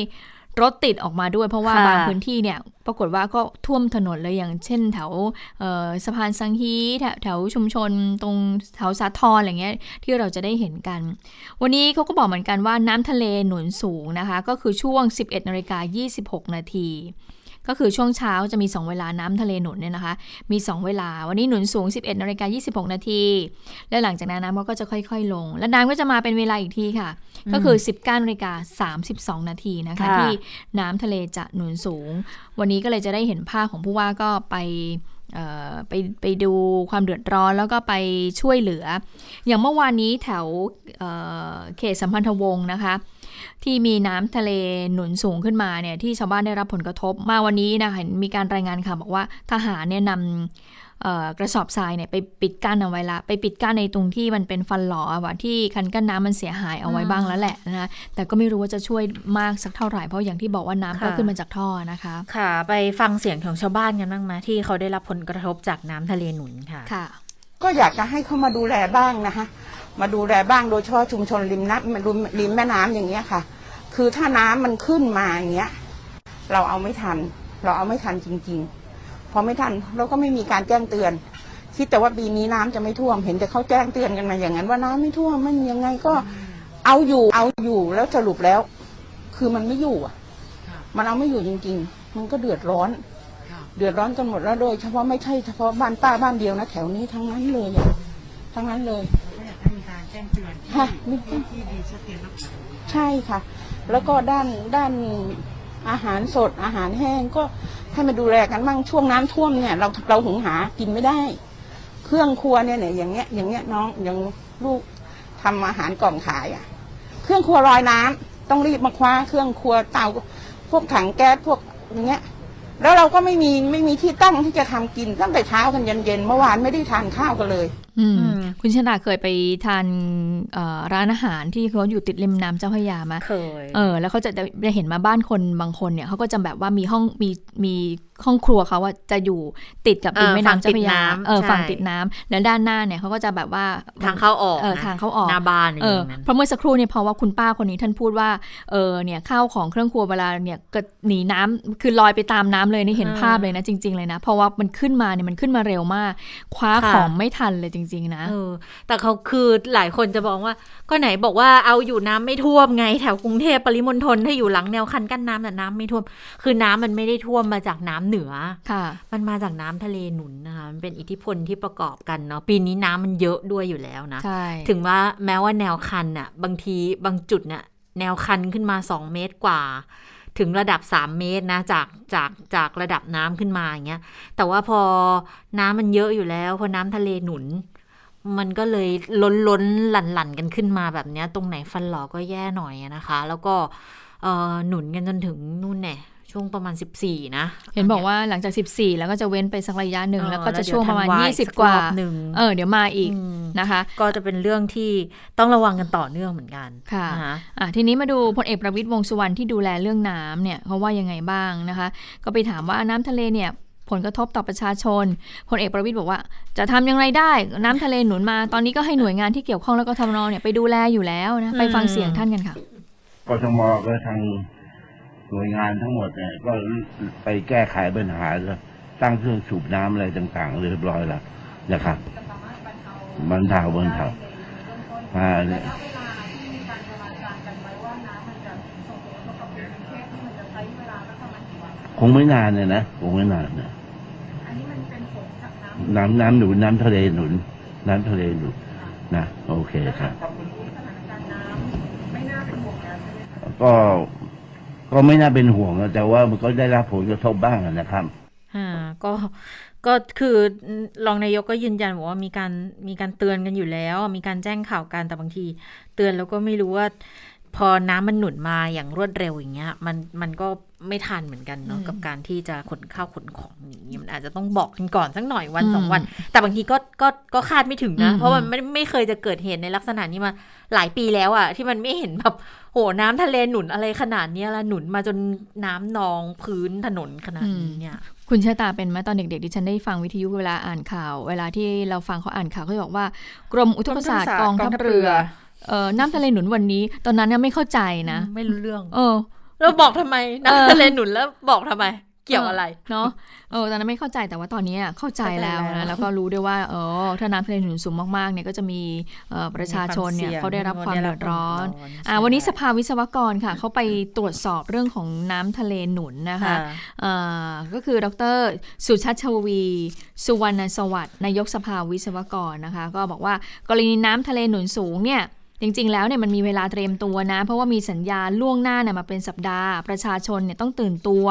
รถติดออกมาด้วยเพราะว่าค่ะบางพื้นที่เนี่ยปรากฏว่าก็ท่วมถนนเลยอย่างเช่นแถวเอ่อสะพานสังฮีแถวแถวชุมชนตรงแถวสาทรอะไรเงี้ยที่เราจะได้เห็นกัน วันนี้เขาก็บอกเหมือนกันว่าน้ำทะเลหนุนสูงนะคะ ก็คือช่วง 11นาฬิกา26 นาที ก็คือช่วงเช้าจะมี 2 เวลาน้ำทะเลหนุนเนี่ยนะคะ มี 2 เวลา วันนี้หนุนสูง 11นาฬิกา26 นาที และหลังจากนั้นน้ำก็จะค่อย ๆ ลง และน้ำก็จะมาเป็นเวลาอีกทีค่ะ ก็คือ 19นาฬิกา32 นาทีนะคะค่ะที่น้ำทะเลจะหนุนสูง วันนี้ก็เลยจะได้เห็นภาพของผู้ว่าก็ไปเอ่อไปไปดูความเดือดร้อนแล้วก็ไปช่วยเหลือ อย่างเมื่อวานนี้แถวเอ่อเขตสัมพันธวงศ์นะคะ ที่มีน้ำทะเลหนุนสูงขึ้นมาเนี่ยที่ชาวบ้านได้รับผลกระทบ มาวันนี้นะคะเห็นมีการรายงานค่ะบอกว่าทหารเนี่ยนำเอ่อกระสอบทรายเนี่ยไปปิดกั้นเอาไว้ละ ไปปิดกั้นในตรงที่มันเป็นฟันหลออะว่าที่คันกั้นน้ำมันเสียหายเอาไว้บ้างแล้วแหละนะคะแต่ก็ไม่รู้ว่าจะช่วยมากสักเท่าไหร่เพราะอย่างที่บอกว่าน้ำก็ค่ะขึ้นมาจากท่อนะคะ ค่ะ ไปฟังเสียงของชาวบ้านกันบ้างไหมที่เขาได้รับผลกระทบจากน้ำทะเลหนุนค่ะค่ะ ก็อยากจะให้เขามาดูแลบ้างนะคะ มาดูแลบ้างโดยเฉพาะชุมชนริมน้ำริมริมแม่น้ำอย่างเงี้ยค่ะ คือถ้าน้ำมันขึ้นมาอย่างเงี้ย เราเอาไม่ทัน เราเอาไม่ทันจริง ๆ พอไม่ทันเราก็ไม่มีการแจ้งเตือน คิดแต่ว่าปีนี้น้ำจะไม่ท่วมเห็นแต่เขาแจ้งเตือนกันมาอย่างนั้น ว่าน้ำไม่ท่วมมันยังไงก็เอาอยู่เอาอยู่แล้วสรุปแล้ว คือมันไม่อยู่อะ มันเอาไม่อยู่จริง ๆ มันก็เดือดร้อนเดือดร้อนกันหมดแล้วโดยเฉพาะไม่ใช่เฉพาะบ้านป้าบ้านเดียวนะแถวนี้ทั้งนั้นเลยอะทั้งนั้นเลย จ้งเตือนค่ะมีที่ดีชัดเจนใช่ค่ะ แล้วก็ด้านด้านอาหารสดอาหารแห้งก็ให้มาดูแลกันบ้างช่วงน้ำท่วมเนี่ย เราเราหุงหากินไม่ได้ เครื่องครัวเนี่ยเนี่ยอย่างเงี้ยอย่างเงี้ยน้องอย่างลูกทำอาหารกล่องขายอะ เครื่องครัวลอยน้ำต้องรีบมาคว้าเครื่องครัวเตาพวกถังแก๊สพวกอย่างเงี้ย แล้วเราก็ไม่มีไม่มีที่ตั้งที่จะทำกินตั้งแต่เช้ากันยันเย็นเมื่อวานไม่ได้ทานข้าวกันเลย คุณชนาเคยไปทานเอ่อร้านอาหารที่เขาอยู่ติดริมน้ำเจ้าพระยามาเคยเออแล้วเขาจะได้เห็นมาบ้านคนบางคนเนี่ยเขาก็จะแบบว่ามีห้องมีมีห้องครัวเขาว่าจะอยู่ติดกับริมแม่น้ำเจ้าพระยาเออเออฝั่ฝั่งงติติดดน้ำน้ำแล้วด้านหน้าเนี่ยเขาก็จะแบบว่าทางเข้าออกเออนะทางเข้าออกหน้าบ้านอเอย่างอนั้นเพราะเมื่อสักครู่เนี่ยเพราะว่าคุณป้าคนนี้ท่านพูดว่าเออเนี่ยข้าวของเครื่องครัวเวลาเนี่ยก็หนีน้ำคือลอยไปตามน้ำเลยนี่เห็นเออภาพเลยนะจริง ๆเลยนะเพราะว่ามันขึ้นมาเนี่ยมันขึ้นมาเร็วมาก คว้าค่ะของไม่ทันเลยจริงๆ นะเออแต่เขาคือหลายคนจะบอกว่า ก็ไหนบอกว่าเอาอยู่น้ำไม่ท่วมไงแถวกรุงเทพปริมณฑลถ้าอยู่หลังแนวคันกั้นน้ำแต่น้ำไม่ท่วม คือน้ำมันไม่ได้ท่วมมาจากน้ำเหนือค่ะ มันมาจากน้ำทะเลหนุนนะคะมันเป็นอิทธิพลที่ประกอบกันเนาะปีนี้น้ำมันเยอะด้วยอยู่แล้วนะใช่ถึงว่าแม้ว่าแนวคันน่ะบางทีบางจุดน่ะแนวคันขึ้นมา 2 เมตรกว่า ถึงระดับ 3 เมตรนะจากจากจากระดับน้ำขึ้นมาอย่างเงี้ยแต่ว่าพอน้ำมันเยอะอยู่แล้ว พอน้ำทะเลหนุน มันก็เลยล้นล้นหลั่นหลั่นกันขึ้นมาแบบเนี้ยตรงไหนฟันหลอก็แย่หน่อยอะนะคะ แล้วก็เอ่อหนุนกันจนถึงนู่นเนี่ยช่วงประมาณ 14 นะ เห็นบอกว่าหลังจาก 14 แล้วก็จะเว้นไปสักระยะหนึ่งเออแล้วก็จะแล้วเดี๋ยวช่วงประมาณธันวาอีกสัก20 กว่ารอบหนึ่งเออเดี๋ยวมาอีกอืมนะคะ ก็จะเป็นเรื่องที่ต้องระวังกันต่อเนื่องเหมือนกันค่ะนะคะอะทีนี้มาดูพลเอกประวิตยวงษ์สุวรรณที่ดูแลเรื่องน้ำเนี่ยเขาว่ายังไงบ้างนะคะ ก็ไปถามว่าน้ำทะเลเนี่ย ผลกระทบต่อประชาชนพลเอกประวิตยบอกว่า จะทำอย่างไรได้ น้ำทะเลหนุนมาตอนนี้ก็ให้หน่วยงานที่เกี่ยวข้องแล้วก็ทมนเนี่ยไปดูแลอยู่แล้วนะไปฟังเสียงท่านกันค่ะกทมก็ทางหน่วยงานทั้งหมดเนี่ยก็ไปแก้ไขปัญหาแล้วตั้งเครื่องสูบน้ำอะไรต่างๆเรียบร้อยแล้วนะครับบรรเทาบรรเทาอ่าเนี่ยคงไม่นานเนี่ยนะคงไม่นานนะ น้ำน้ำหนุนน้ำทะเลหนุน น้ำทะเลหนุนนะโอเคครับก็ก็ไม่น่าเป็นห่วงนะแต่ว่ามันก็ได้รับผลกระทบบ้างอะนะครับอ่าก็ก็คือรองนายกก็ยืนยันบอกว่ามีการมีการเตือนกันอยู่แล้ว มีการแจ้งข่าวกันแต่บางที เตือนแล้วก็ไม่รู้ว่า พอน้ำมันหนุนมาอย่างรวดเร็วอย่างเงี้ย มันมันก็ ไม่ทันเหมือนกันเนาะอืมกับการที่จะขนข้าวขนของอย่างนี้มันอาจจะต้องบอกกันก่อนสักหน่อยวันอืมสองวัน แต่บางทีก็ก็ก็คาดไม่ถึงนะอืมเพราะมันไม่ไม่เคยจะเกิดเหตุในลักษณะนี้มาหลายปีแล้วอะที่มันไม่เห็นแบบโหน้ำทะเลหนุนอะไรขนาดเนี้ยละหนุนมาจนน้ำนองพื้นถนนขนาดนี้เนี่ยคุณชะตาเป็นไหมตอนเด็กๆดิฉันได้ฟังวิทยุเวลาอ่านข่าว เวลาที่เราฟังเขาอ่านข่าวเขาจะบอกว่า กรมอุทกศาสตร์กองทัพเรือเออน้ำทะเลหนุนวันนี้ ตอนนั้นเนี่ยไม่เข้าใจนะ ไม่รู้เรื่อง เออ แล้วบอกทำไมเออน้ำทะเลหนุนแล้วบอกทำไม เกี่ยวอะไรเนาะเออตอนนั้นไม่เข้าใจแต่ว่าตอนนี้อะเข้าใจแล้วเข้าใจแล้นะวแล้วก็รู้ด้วยว่าเออถ้าน้ำทะเลหนุนสูงมากๆเนี่ยก็จะมีเอ่อประชาชนเนี่ยมีความเสี่ยงเขาได้รับความได้รัเดืบอดร้อนความเดือดร้อนอ่าใช่วันนี้สภาวิศวกรค่ะเขาไปตรวจสอบเรื่องของน้ำทะเลหนุนนะคะค่ะเอ่อก็คือดร สุชัชวี สุวรรณสวัสดิ์นายกสภาวิศวกรนะคะ ก็บอกว่ากรณีน้ำทะเลหนุนสูงเนี่ย จริงๆ แล้วเนี่ยมันมีเวลาเตรียมตัวนะ เพราะว่ามีสัญญาณล่วงหน้าเนี่ยมาเป็นสัปดาห์ ประชาชนเนี่ยต้องตื่นตัว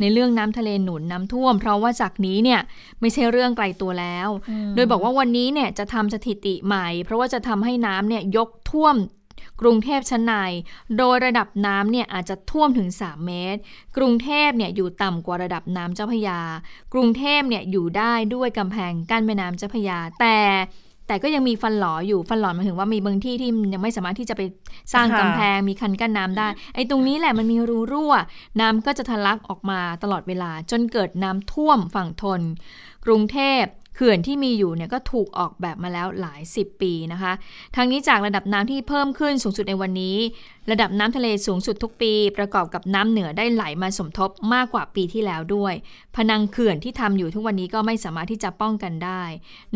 ในเรื่องน้ำทะเลหนุนน้ำท่วม เพราะว่าจากนี้เนี่ยไม่ใช่เรื่องไกลตัวแล้ว โดยบอกว่าวันนี้เนี่ยจะทำสถิติใหม่ เพราะว่าจะทำให้น้ำเนี่ยยกท่วมกรุงเทพชั้นใน โดยระดับน้ำเนี่ยอาจจะท่วมถึง 3 เมตร กรุงเทพเนี่ยอยู่ต่ำกว่าระดับน้ำเจ้าพระยา กรุงเทพเนี่ยอยู่ได้ด้วยกำแพงกั้นแม่น้ำเจ้าพระยา แต่ แต่ก็ยังมีฟันหลออยู่ฟันหลอหมายถึงว่ามีบางที่ที่มันยังไม่สามารถที่จะไปสร้างค่ะกำแพงมีคันกั้นน้ำได้ ไอ้ตรงนี้แหละมันมีรูรั่ว น้ำก็จะทะลักออกมาตลอดเวลา จนเกิดน้ำท่วมฝั่งทน กรุงเทพ เขื่อนที่มีอยู่เนี่ยก็ถูกออกแบบมาแล้วหลาย 10 ปีนะคะทางนี้จากระดับน้ำที่เพิ่มขึ้นสูงสุดในวันนี้ ระดับน้ำทะเลสูงสุดทุกปี ประกอบกับน้ำเหนือได้ไหลมาสมทบมากกว่าปีที่แล้วด้วย พนังเขื่อนที่ทำอยู่ทุกวันนี้ก็ไม่สามารถที่จะป้องกันได้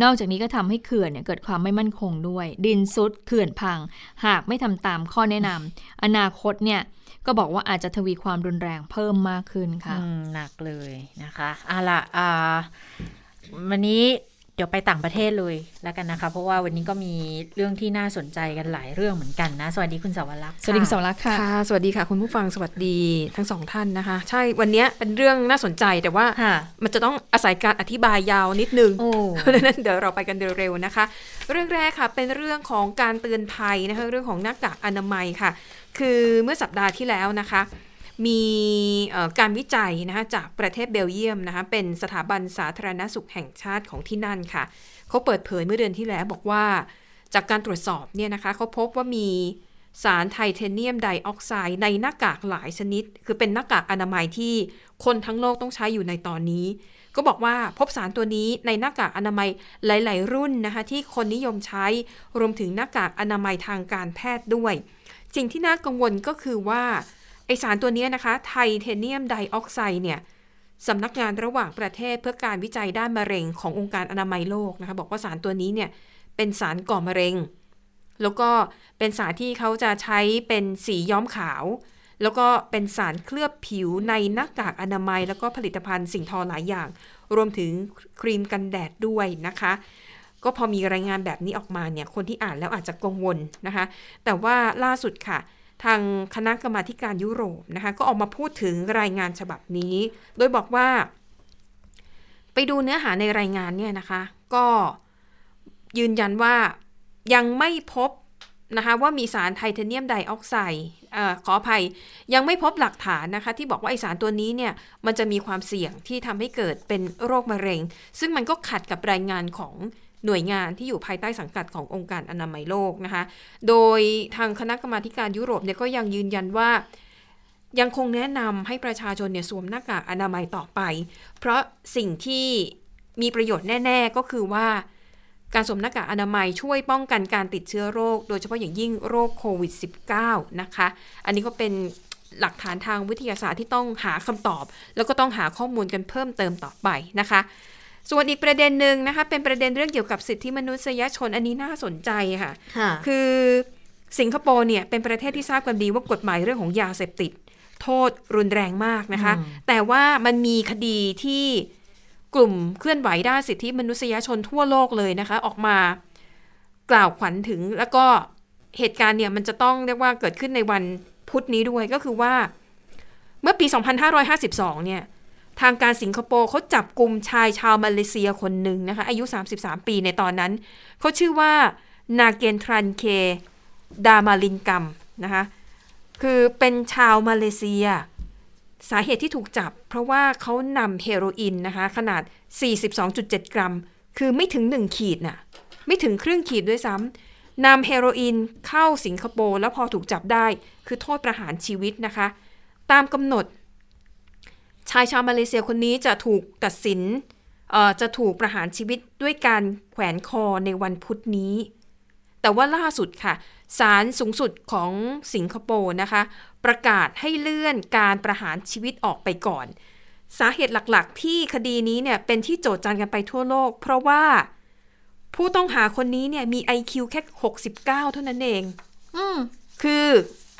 นอกจากนี้ก็ทำให้เขื่อนเนี่ยเกิดความไม่มั่นคงด้วย ดินซุดเขื่อนพัง หากไม่ทำตามข้อแนะนำอนาคตเนี่ยก็บอกว่าอาจจะทวีความรุนแรงเพิ่มมากขึ้นค่ะหนักเลยนะคะอาล่ะอ่า วันนี้เดี๋ยวไปต่างประเทศเลยแล้วกันนะคะ เพราะว่าวันนี้ก็มีเรื่องที่น่าสนใจกันหลายเรื่องเหมือนกันนะ สวัสดีคุณสาวรักษ์สวัสดีคุณค่ะสาวรักษ์ค่ะค่ะ สวัสดีค่ะ คุณผู้ฟังสวัสดีทั้งสองท่านนะคะ ใช่วันนี้เป็นเรื่องน่าสนใจแต่ว่าค่ะมันจะต้องอาศัยการอธิบายยาวนิดนึงโอ้เพราะฉะนั้นเดี๋ยวเราไปกันเร็วๆนะคะ เรื่องแรกค่ะเป็นเรื่องของการเตือนภัยนะคะเรื่องของหน้ากากอนามัยค่ะ คือเมื่อสัปดาห์ที่แล้วนะคะ มีการวิจัยนะคะจากประเทศเบลเยียมนะคะเป็นสถาบันสาธารณสุขแห่งชาติของที่นั่นค่ะเขาเปิดเผยเมื่อเดือนที่แล้วบอกว่า จากการตรวจสอบเนี่ยนะคะเขาพบว่ามีสารไทเทเนียมไดออกไซด์ในหน้ากากหลายชนิด คือเป็นหน้ากากอนามัยที่คนทั้งโลกต้องใช้อยู่ในตอนนี้ ก็บอกว่าพบสารตัวนี้ในหน้ากากอนามัยหลาย ๆ รุ่นนะคะที่คนนิยมใช้รวมถึงหน้ากากอนามัยทางการแพทย์ด้วย สิ่งที่น่ากังวลก็คือว่า ไอสารตัวนี้นะคะ ไทเทเนียมไดออกไซด์เนี่ยสำนักงานระหว่างประเทศเพื่อการวิจัยด้านมะเร็งขององค์การอนามัยโลกนะคะ บอกว่าสารตัวนี้เนี่ยเป็นสารก่อมะเร็ง แล้วก็เป็นสารที่เขาจะใช้เป็นสีย้อมขาว แล้วก็เป็นสารเคลือบผิวในหน้ากากอนามัย แล้วก็ผลิตภัณฑ์สิ่งทอหลายอย่าง รวมถึงครีมกันแดดด้วยนะคะ ก็พอมีรายงานแบบนี้ออกมาเนี่ยคนที่อ่านแล้วอาจจะกังวลนะคะ แต่ว่าล่าสุดค่ะ ทางคณะกรรมาธิการยุโรปนะคะก็ออกมาพูดถึงรายงานฉบับนี้ โดยบอกว่า ไปดูเนื้อหาในรายงานเนี่ยนะคะ ก็ยืนยันว่ายังไม่พบนะคะว่ามีสารไทเทเนียมไดออกไซด์ขออภัยยังไม่พบหลักฐานนะคะที่บอกว่าไอสารตัวนี้เนี่ยมันจะมีความเสี่ยงที่ทำให้เกิดเป็นโรคมะเร็ง ซึ่งมันก็ขัดกับรายงานของ หน่วยงานที่อยู่ภายใต้สังกัดขององค์การอนามัยโลกนะคะ โดยทางคณะกรรมาการยุโรปเนี่ยก็ยังยืนยันว่า ยังคงแนะนำให้ประชาชนเนี่ยสวมหน้ากากอนามัยต่อไป เพราะสิ่งที่มีประโยชน์แน่ ๆ ก็คือว่าการสวมหน้ากากอนามัยช่วยป้องกันการติดเชื้อโรค โดยเฉพาะอย่างยิ่งโรคโควิด -19 นะคะ อันนี้ก็เป็นหลักฐานทางวิทยาศาสตร์ที่ต้องหาคำตอบ แล้วก็ต้องหาข้อมูลกันเพิ่มเติมต่อไปนะคะ ส่วนอีกประเด็นหนึ่งนะคะเป็นประเด็นเรื่องเกี่ยวกับสิทธิมนุษยชนอันนี้น่าสนใจค่ะค่ะ คือสิงคโปร์เนี่ยเป็นประเทศที่ทราบกันดีว่ากฎหมายเรื่องของยาเสพติด โทษรุนแรงมากนะคะอืมแต่ว่ามันมีคดีที่กลุ่มเคลื่อนไหวด้านสิทธิมนุษยชนทั่วโลกเลยนะคะ ออกมากล่าวขวัญถึงแล้วก็เหตุการณ์เนี่ยมันจะต้องเรียกว่าเกิดขึ้นในวันพุธนี้ด้วยก็คือว่า เมื่อปี 2552 เนี่ย ทางการสิงคโปร์เขาจับกลุ่มชายชาวมาเลเซียคนหนึ่งนะคะ อายุ 33 ปีในตอนนั้น เขาชื่อว่านาเกนทรันเค ดามาลินกัมนะคะ คือเป็นชาวมาเลเซีย สาเหตุที่ถูกจับ เพราะว่าเขานำเฮโรอีนนะคะ ขนาด 42.7 กรัม คือไม่ถึง 1 ขีดน่ะ ไม่ถึงครึ่งขีดด้วยซ้ำนำเฮโรอีนเข้าสิงคโปร์แล้วพอถูกจับได้ คือโทษประหารชีวิตนะคะ ตามกำหนด ชายชาวมาเลเซียคนนี้จะถูกตัดสินเอ่อจะถูกประหารชีวิตด้วยการแขวนคอในวันพุธนี้ แต่ว่าล่าสุดค่ะศาลสูงสุดของสิงคโปร์นะคะ ประกาศให้เลื่อนการประหารชีวิตออกไปก่อน สาเหตุหลักๆ ที่คดีนี้เนี่ยเป็นที่โจทย์จันกันไปทั่วโลก เพราะว่าผู้ต้องหาคนนี้เนี่ยมี IQ แค่ 69 เท่านั้นเอง อืมคือ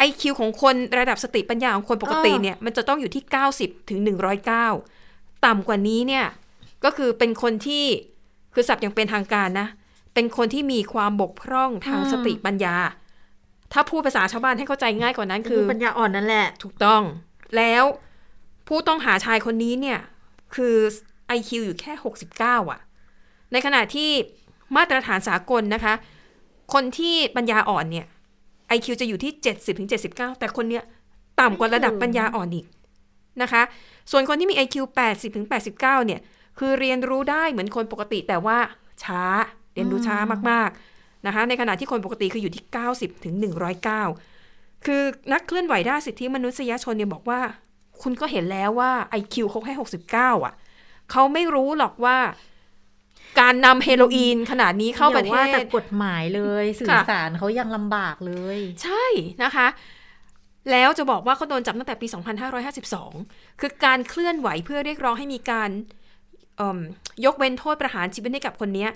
IQ ของคนระดับสติปัญญาของคนปกติเออเนี่ย มันจะต้องอยู่ที่ 90 ถึง 109 ต่ำกว่านี้เนี่ย ก็คือเป็นคนที่คือศัพท์อย่างเป็นทางการนะ เป็นคนที่มีความบกพร่องทางสติปัญญา ถ้าพูดภาษาชาวบ้านให้เข้าใจง่ายกว่านั้น คืคืออปัญญาอ่อนนั่นแหละ ถูกต้อง แล้วผู้ต้องหาชายคนนี้เนี่ย คือ IQ อยู่แค่ 69 อะ ในขณะที่มาตรฐานสากลนะคะ คนที่ปัญญาอ่อนเนี่ย IQ จะอยู่ที่ 70ถึง79 แต่คนเนี้ยต่ำกว่าระดับปัญญาอ่อนอีกนะคะ ส่วนคนที่มี IQ 80ถึง89 เนี่ย คือเรียนรู้ได้เหมือนคนปกติแต่ว่าช้า เรียนรู้ช้ามากๆนะคะ ในขณะที่คนปกติคืออยู่ที่ 90ถึง109 คือนักเคลื่อนไหวด้านสิทธิมนุษยชนเนี่ยบอกว่า คุณก็เห็นแล้วว่า IQ เขาแค่69 อะ เขาไม่รู้หรอกว่า การนำเฮโรอีนขนาดนี้เข้าประเทอย่ว่าแต่ศกฎหมายเลยสื่อค่ะสารเขายังลำบากเลย ใช่นะคะ แล้วจะบอกว่าเขาโดนจับตั้งแต่ปี 2552 คือการเคลื่อนไหวเพื่อเรียกร้องให้มีการเอิ่มยกเว้นโทษประหารชีวิตให้กับคนเนี้ย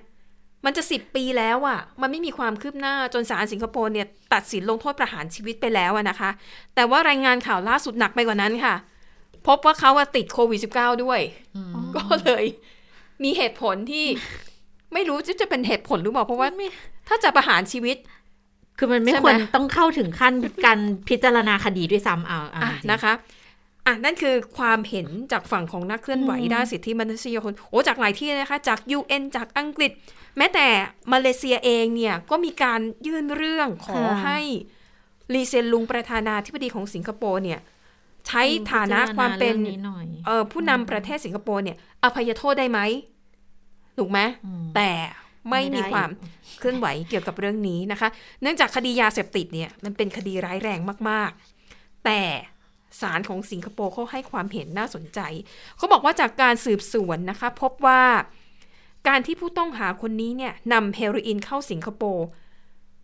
มันจะสิบปีแล้วอะ่ะ มันไม่มีความคืบหน้าจนศาลสิงคโปร์เนี่ยตัดสินลงโทษประหารชีวิตไปแล้วอะนะคะ แต่ว่ารายงานข่าวล่าสุดหนักไปกว่านั้นค่ะ พบว่าเขาอะติดโควิด -19 ด้วย ก็เลย มีเหตุผลที่ ไม่รู้จะจะเป็นเหตุผลหรือเปล่าเพราะว่าถ้าจะประหารชีวิต คือมันไม่ใช่ไหมควรต้องเข้าถึงขั้นการพิจารณาคดีด้วยซ้ำเอาเอาอะจริงนะคะอะนั่นคือความเห็นจากฝั่งของนักเคลื่อนไหวอืมด้านสิทธิมนุษยชนโอ้จากหลายที่นะคะ จาก UN จากอังกฤษ แม้แต่มาเลเซียเองเนี่ย ก็มีการยื่นเรื่องขอให้ลีเซยนลุงประธานาธิบดีของสิงคโปร์เนี่ย ใช้ฐานะความเป็นพิจรณรื่องหน่อยเออผู้นำประเทศสิงคโปร์เนี่ยอภัยโทษได้ไหมถูกไหมอืมแต่ไม่ไม่ได้มีความเคลื่อนไหวเกี่ยวกับเรื่องนี้นะคะ เนื่องจากคดียาเสพติดเนี่ยมันเป็นคดีร้ายแรงมากๆ แต่ศาลของสิงคโปร์เขาให้ความเห็นน่าสนใจ เขาบอกว่าจากการสืบสวนนะคะ พบว่าการที่ผู้ต้องหาคนนี้เนี่ยนำเฮโรอีนเข้าสิงคโปร์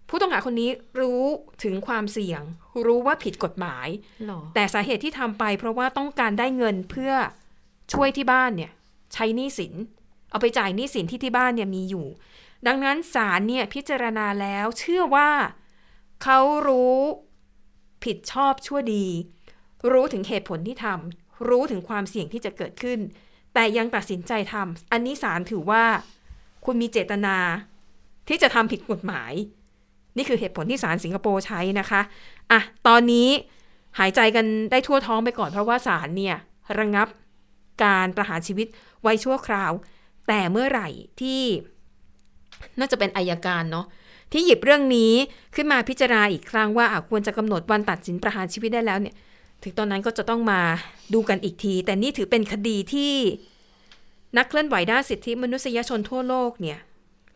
ผู้ต้องหาคนนี้รู้ถึงความเสี่ยง รู้ว่าผิดกฎหมายหรอแต่สาเหตุที่ทำไป เพราะว่าต้องการได้เงินเพื่อช่วยที่บ้านเนี่ย ใช้หนี้สิน เอาไปจ่ายหนี้สินที่ที่บ้านเนี่ยมีอยู่ ดังนั้นศาลเนี่ยพิจารณาแล้วเชื่อว่าเขารู้ผิดชอบชั่วดี รู้ถึงเหตุผลที่ทำรู้ถึงความเสี่ยงที่จะเกิดขึ้น แต่ยังตัดสินใจทำอันนี้ศาลถือว่า คุณมีเจตนา ที่จะทำผิดกฎหมาย นี่คือเหตุผลที่ศาลสิงคโปร์ใช้นะคะอะตอนนี้หายใจกันได้ทั่วท้องไปก่อนเพราะว่าศาลเนี่ยระงงับการประหารชีวิตไว้ชั่วคราว แต่เมื่อไหร่ที่น่าจะเป็นอายการเนาะที่หยิบเรื่องนี้ขึ้นมาพิจารณาอีกครั้งว่าควรจะกำหนดวันตัดสินประหารชีวิตได้แล้วเนี่ย ถึงตอนนั้นก็จะต้องมาดูกันอีกที แต่นี่ถือเป็นคดีที่นักเคลื่อนไหวด้านสิทธิมนุษยชนทั่วโลกเนี่ย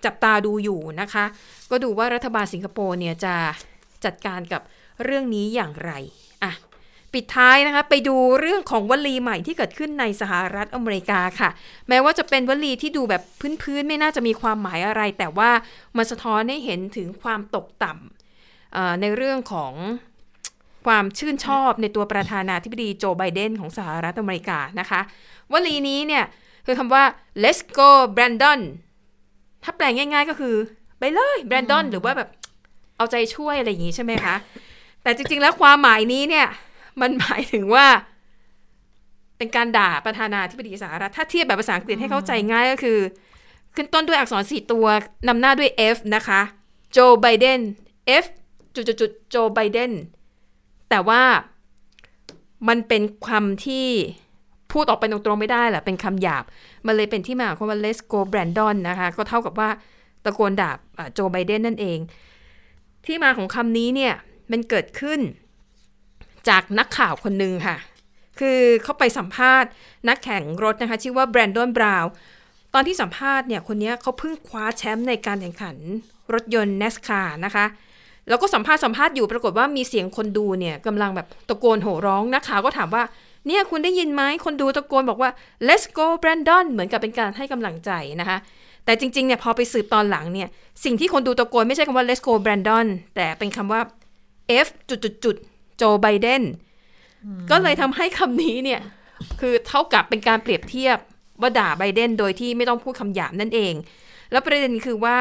จับตาดูอยู่นะคะ ก็ดูว่ารัฐบาลสิงคโปร์เนี่ยจะจัดการกับเรื่องนี้อย่างไรอะปิดท้ายนะคะไปดูเรื่องของวลีใหม่ที่เกิดขึ้นในสหรัฐอเมริกาค่ะ แม้ว่าจะเป็นวลีที่ดูแบบพื้นๆ ไม่น่าจะมีความหมายอะไร แต่ว่ามันสะท้อนให้เห็นถึงความตกต่ำในเรื่องของความชื่นชอบในตัวประธานาธิบดีโจไบเดนของสหรัฐอเมริกานะคะ วลีนี้เนี่ยคือคำว่า let's go Brandon ถ้าแปลง่าย ๆ ก็คือไปเลยแบรนดอนหรือว่าแบบเอาใจช่วยอะไรอย่างงี้ใช่ไหมคะ แต่จริง ๆ แล้วความหมายนี้เนี่ย มันหมายถึงว่า เป็นการด่าประธานาธิบดีสหรัฐ ถ้าเทียบแบบภาษาอังกฤษให้เข้าใจง่ายก็คือ ขึ้นต้นด้วยอักษรสี่ตัวนำหน้าด้วย F นะคะโจไบเดน F จุดๆๆโจไบเดนแต่ว่ามันเป็นคำที่ พูดออกไปตรงๆไม่ได้แหละเป็นคำหยาบ มันเลยเป็นที่มาของคำว่า let's go Brandon นะคะ ก็เท่ากับว่าตะโกนด่าโจไบเดนนั่นเอง ที่มาของคำนี้เนี่ย มันเกิดขึ้นจากนักข่าวคนหนึ่งค่ะ คือเขาไปสัมภาษณ์นักแข่งรถนะคะ ชื่อว่าแบรนดอนบราวน์ตอนที่สัมภาษณ์เนี่ย คนนี้เขาเพิ่งคว้าแชมป์ในการแข่งขันรถยนต์ NASCAR นะคะแล้วก็สัมภาษณ์สัมภาษณ์อยู่ปรากฏว่ามีเสียงคนดูเนี่ยกำลังแบบตะโกนโห่ร้องนักข่าวก็ถามว่า เนี่ยคุณได้ยินไหมคนดูตะโกนบอกว่า let's go Brandon เหมือนกับเป็นการให้กำลังใจนะคะ แต่จริงๆเนี่ยพอไปสืบตอนหลังเนี่ย สิ่งที่คนดูตะโกนไม่ใช่คำว่า let's go Brandon แต่เป็นคำว่า F จุดจุดจุดโจไบเดนก็เลยทำให้คำนี้เนี่ย คือเท่ากับเป็นการเปรียบเทียบว่าด่าไบเดนโดยที่ไม่ต้องพูดคำหยาบนั่นเอง แล้วประเด็นคือว่า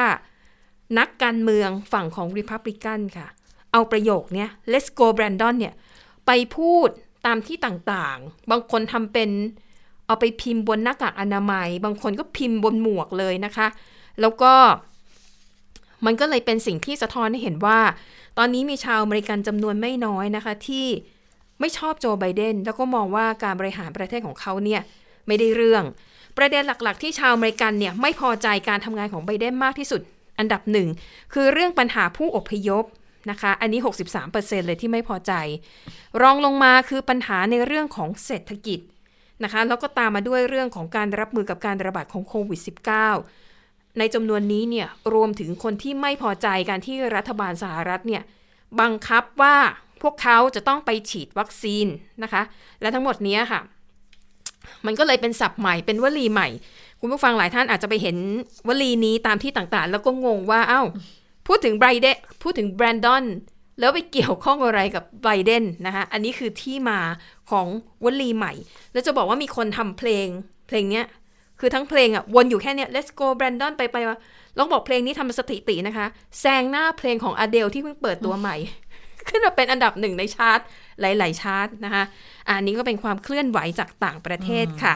นักการเมืองฝั่งของ Republican ค่ะ เอาประโยคเนี้ย let's go Brandon เนี่ย ไปพูด ตามที่ต่างๆ บางคนทำเป็นเอาไปพิมพ์บนหน้ากากอนามัย บางคนก็พิมพ์บนหมวกเลยนะคะ แล้วก็มันก็เลยเป็นสิ่งที่สะท้อนให้เห็นว่า ตอนนี้มีชาวอเมริกันจำนวนไม่น้อยนะคะ ที่ไม่ชอบโจไบเดนแล้วก็มองว่าการบริหารประเทศของเขาเนี่ยไม่ได้เรื่อง ประเด็นหลักๆ ที่ชาวอเมริกันเนี่ยไม่พอใจการทำงานของไบเดนมากที่สุด อันดับหนึ่งคือเรื่องปัญหาผู้อพยพ นะคะ อันนี้ 63%เลยที่ไม่พอใจ รองลงมาคือปัญหาในเรื่องของเศรษฐกิจนะคะ แล้วก็ตามมาด้วยเรื่องของการรับมือกับการระบาดของโควิด -19 ในจำนวนนี้เนี่ยรวมถึงคนที่ไม่พอใจการที่รัฐบาลสหรัฐเนี่ยบังคับว่าพวกเขาจะต้องไปฉีดวัคซีนนะคะ และทั้งหมดนี้ค่ะ มันก็เลยเป็นศัพท์ใหม่เป็นวลีใหม่ คุณผู้ฟังหลายท่านอาจจะไปเห็นวลีนี้ตามที่ต่างๆ แล้วก็งงว่าเอ้า พูดถึงไบเดนพูดถึงแบรนดอนแล้วไปเกี่ยวข้องอะไรกับไบเดนนะคะอันนี้คือที่มาของวลีใหม่ แล้วจะบอกว่ามีคนทำเพลง เพลงเนี้ยคือทั้งเพลงอะวนอยู่แค่เนี้ย let's go Brandon ไปไปมาลองบอกเพลงนี้ทำสถิตินะคะ แซงหน้าเพลงของอเดลที่เพิ่งเปิดตัวใหม่ ขึ้นมาเป็นอันดับหนึ่งในชาร์ตหลาย ๆ ชาร์ตนะคะอันนี้ก็เป็นความเคลื่อนไหวจากต่างประเทศค่ะ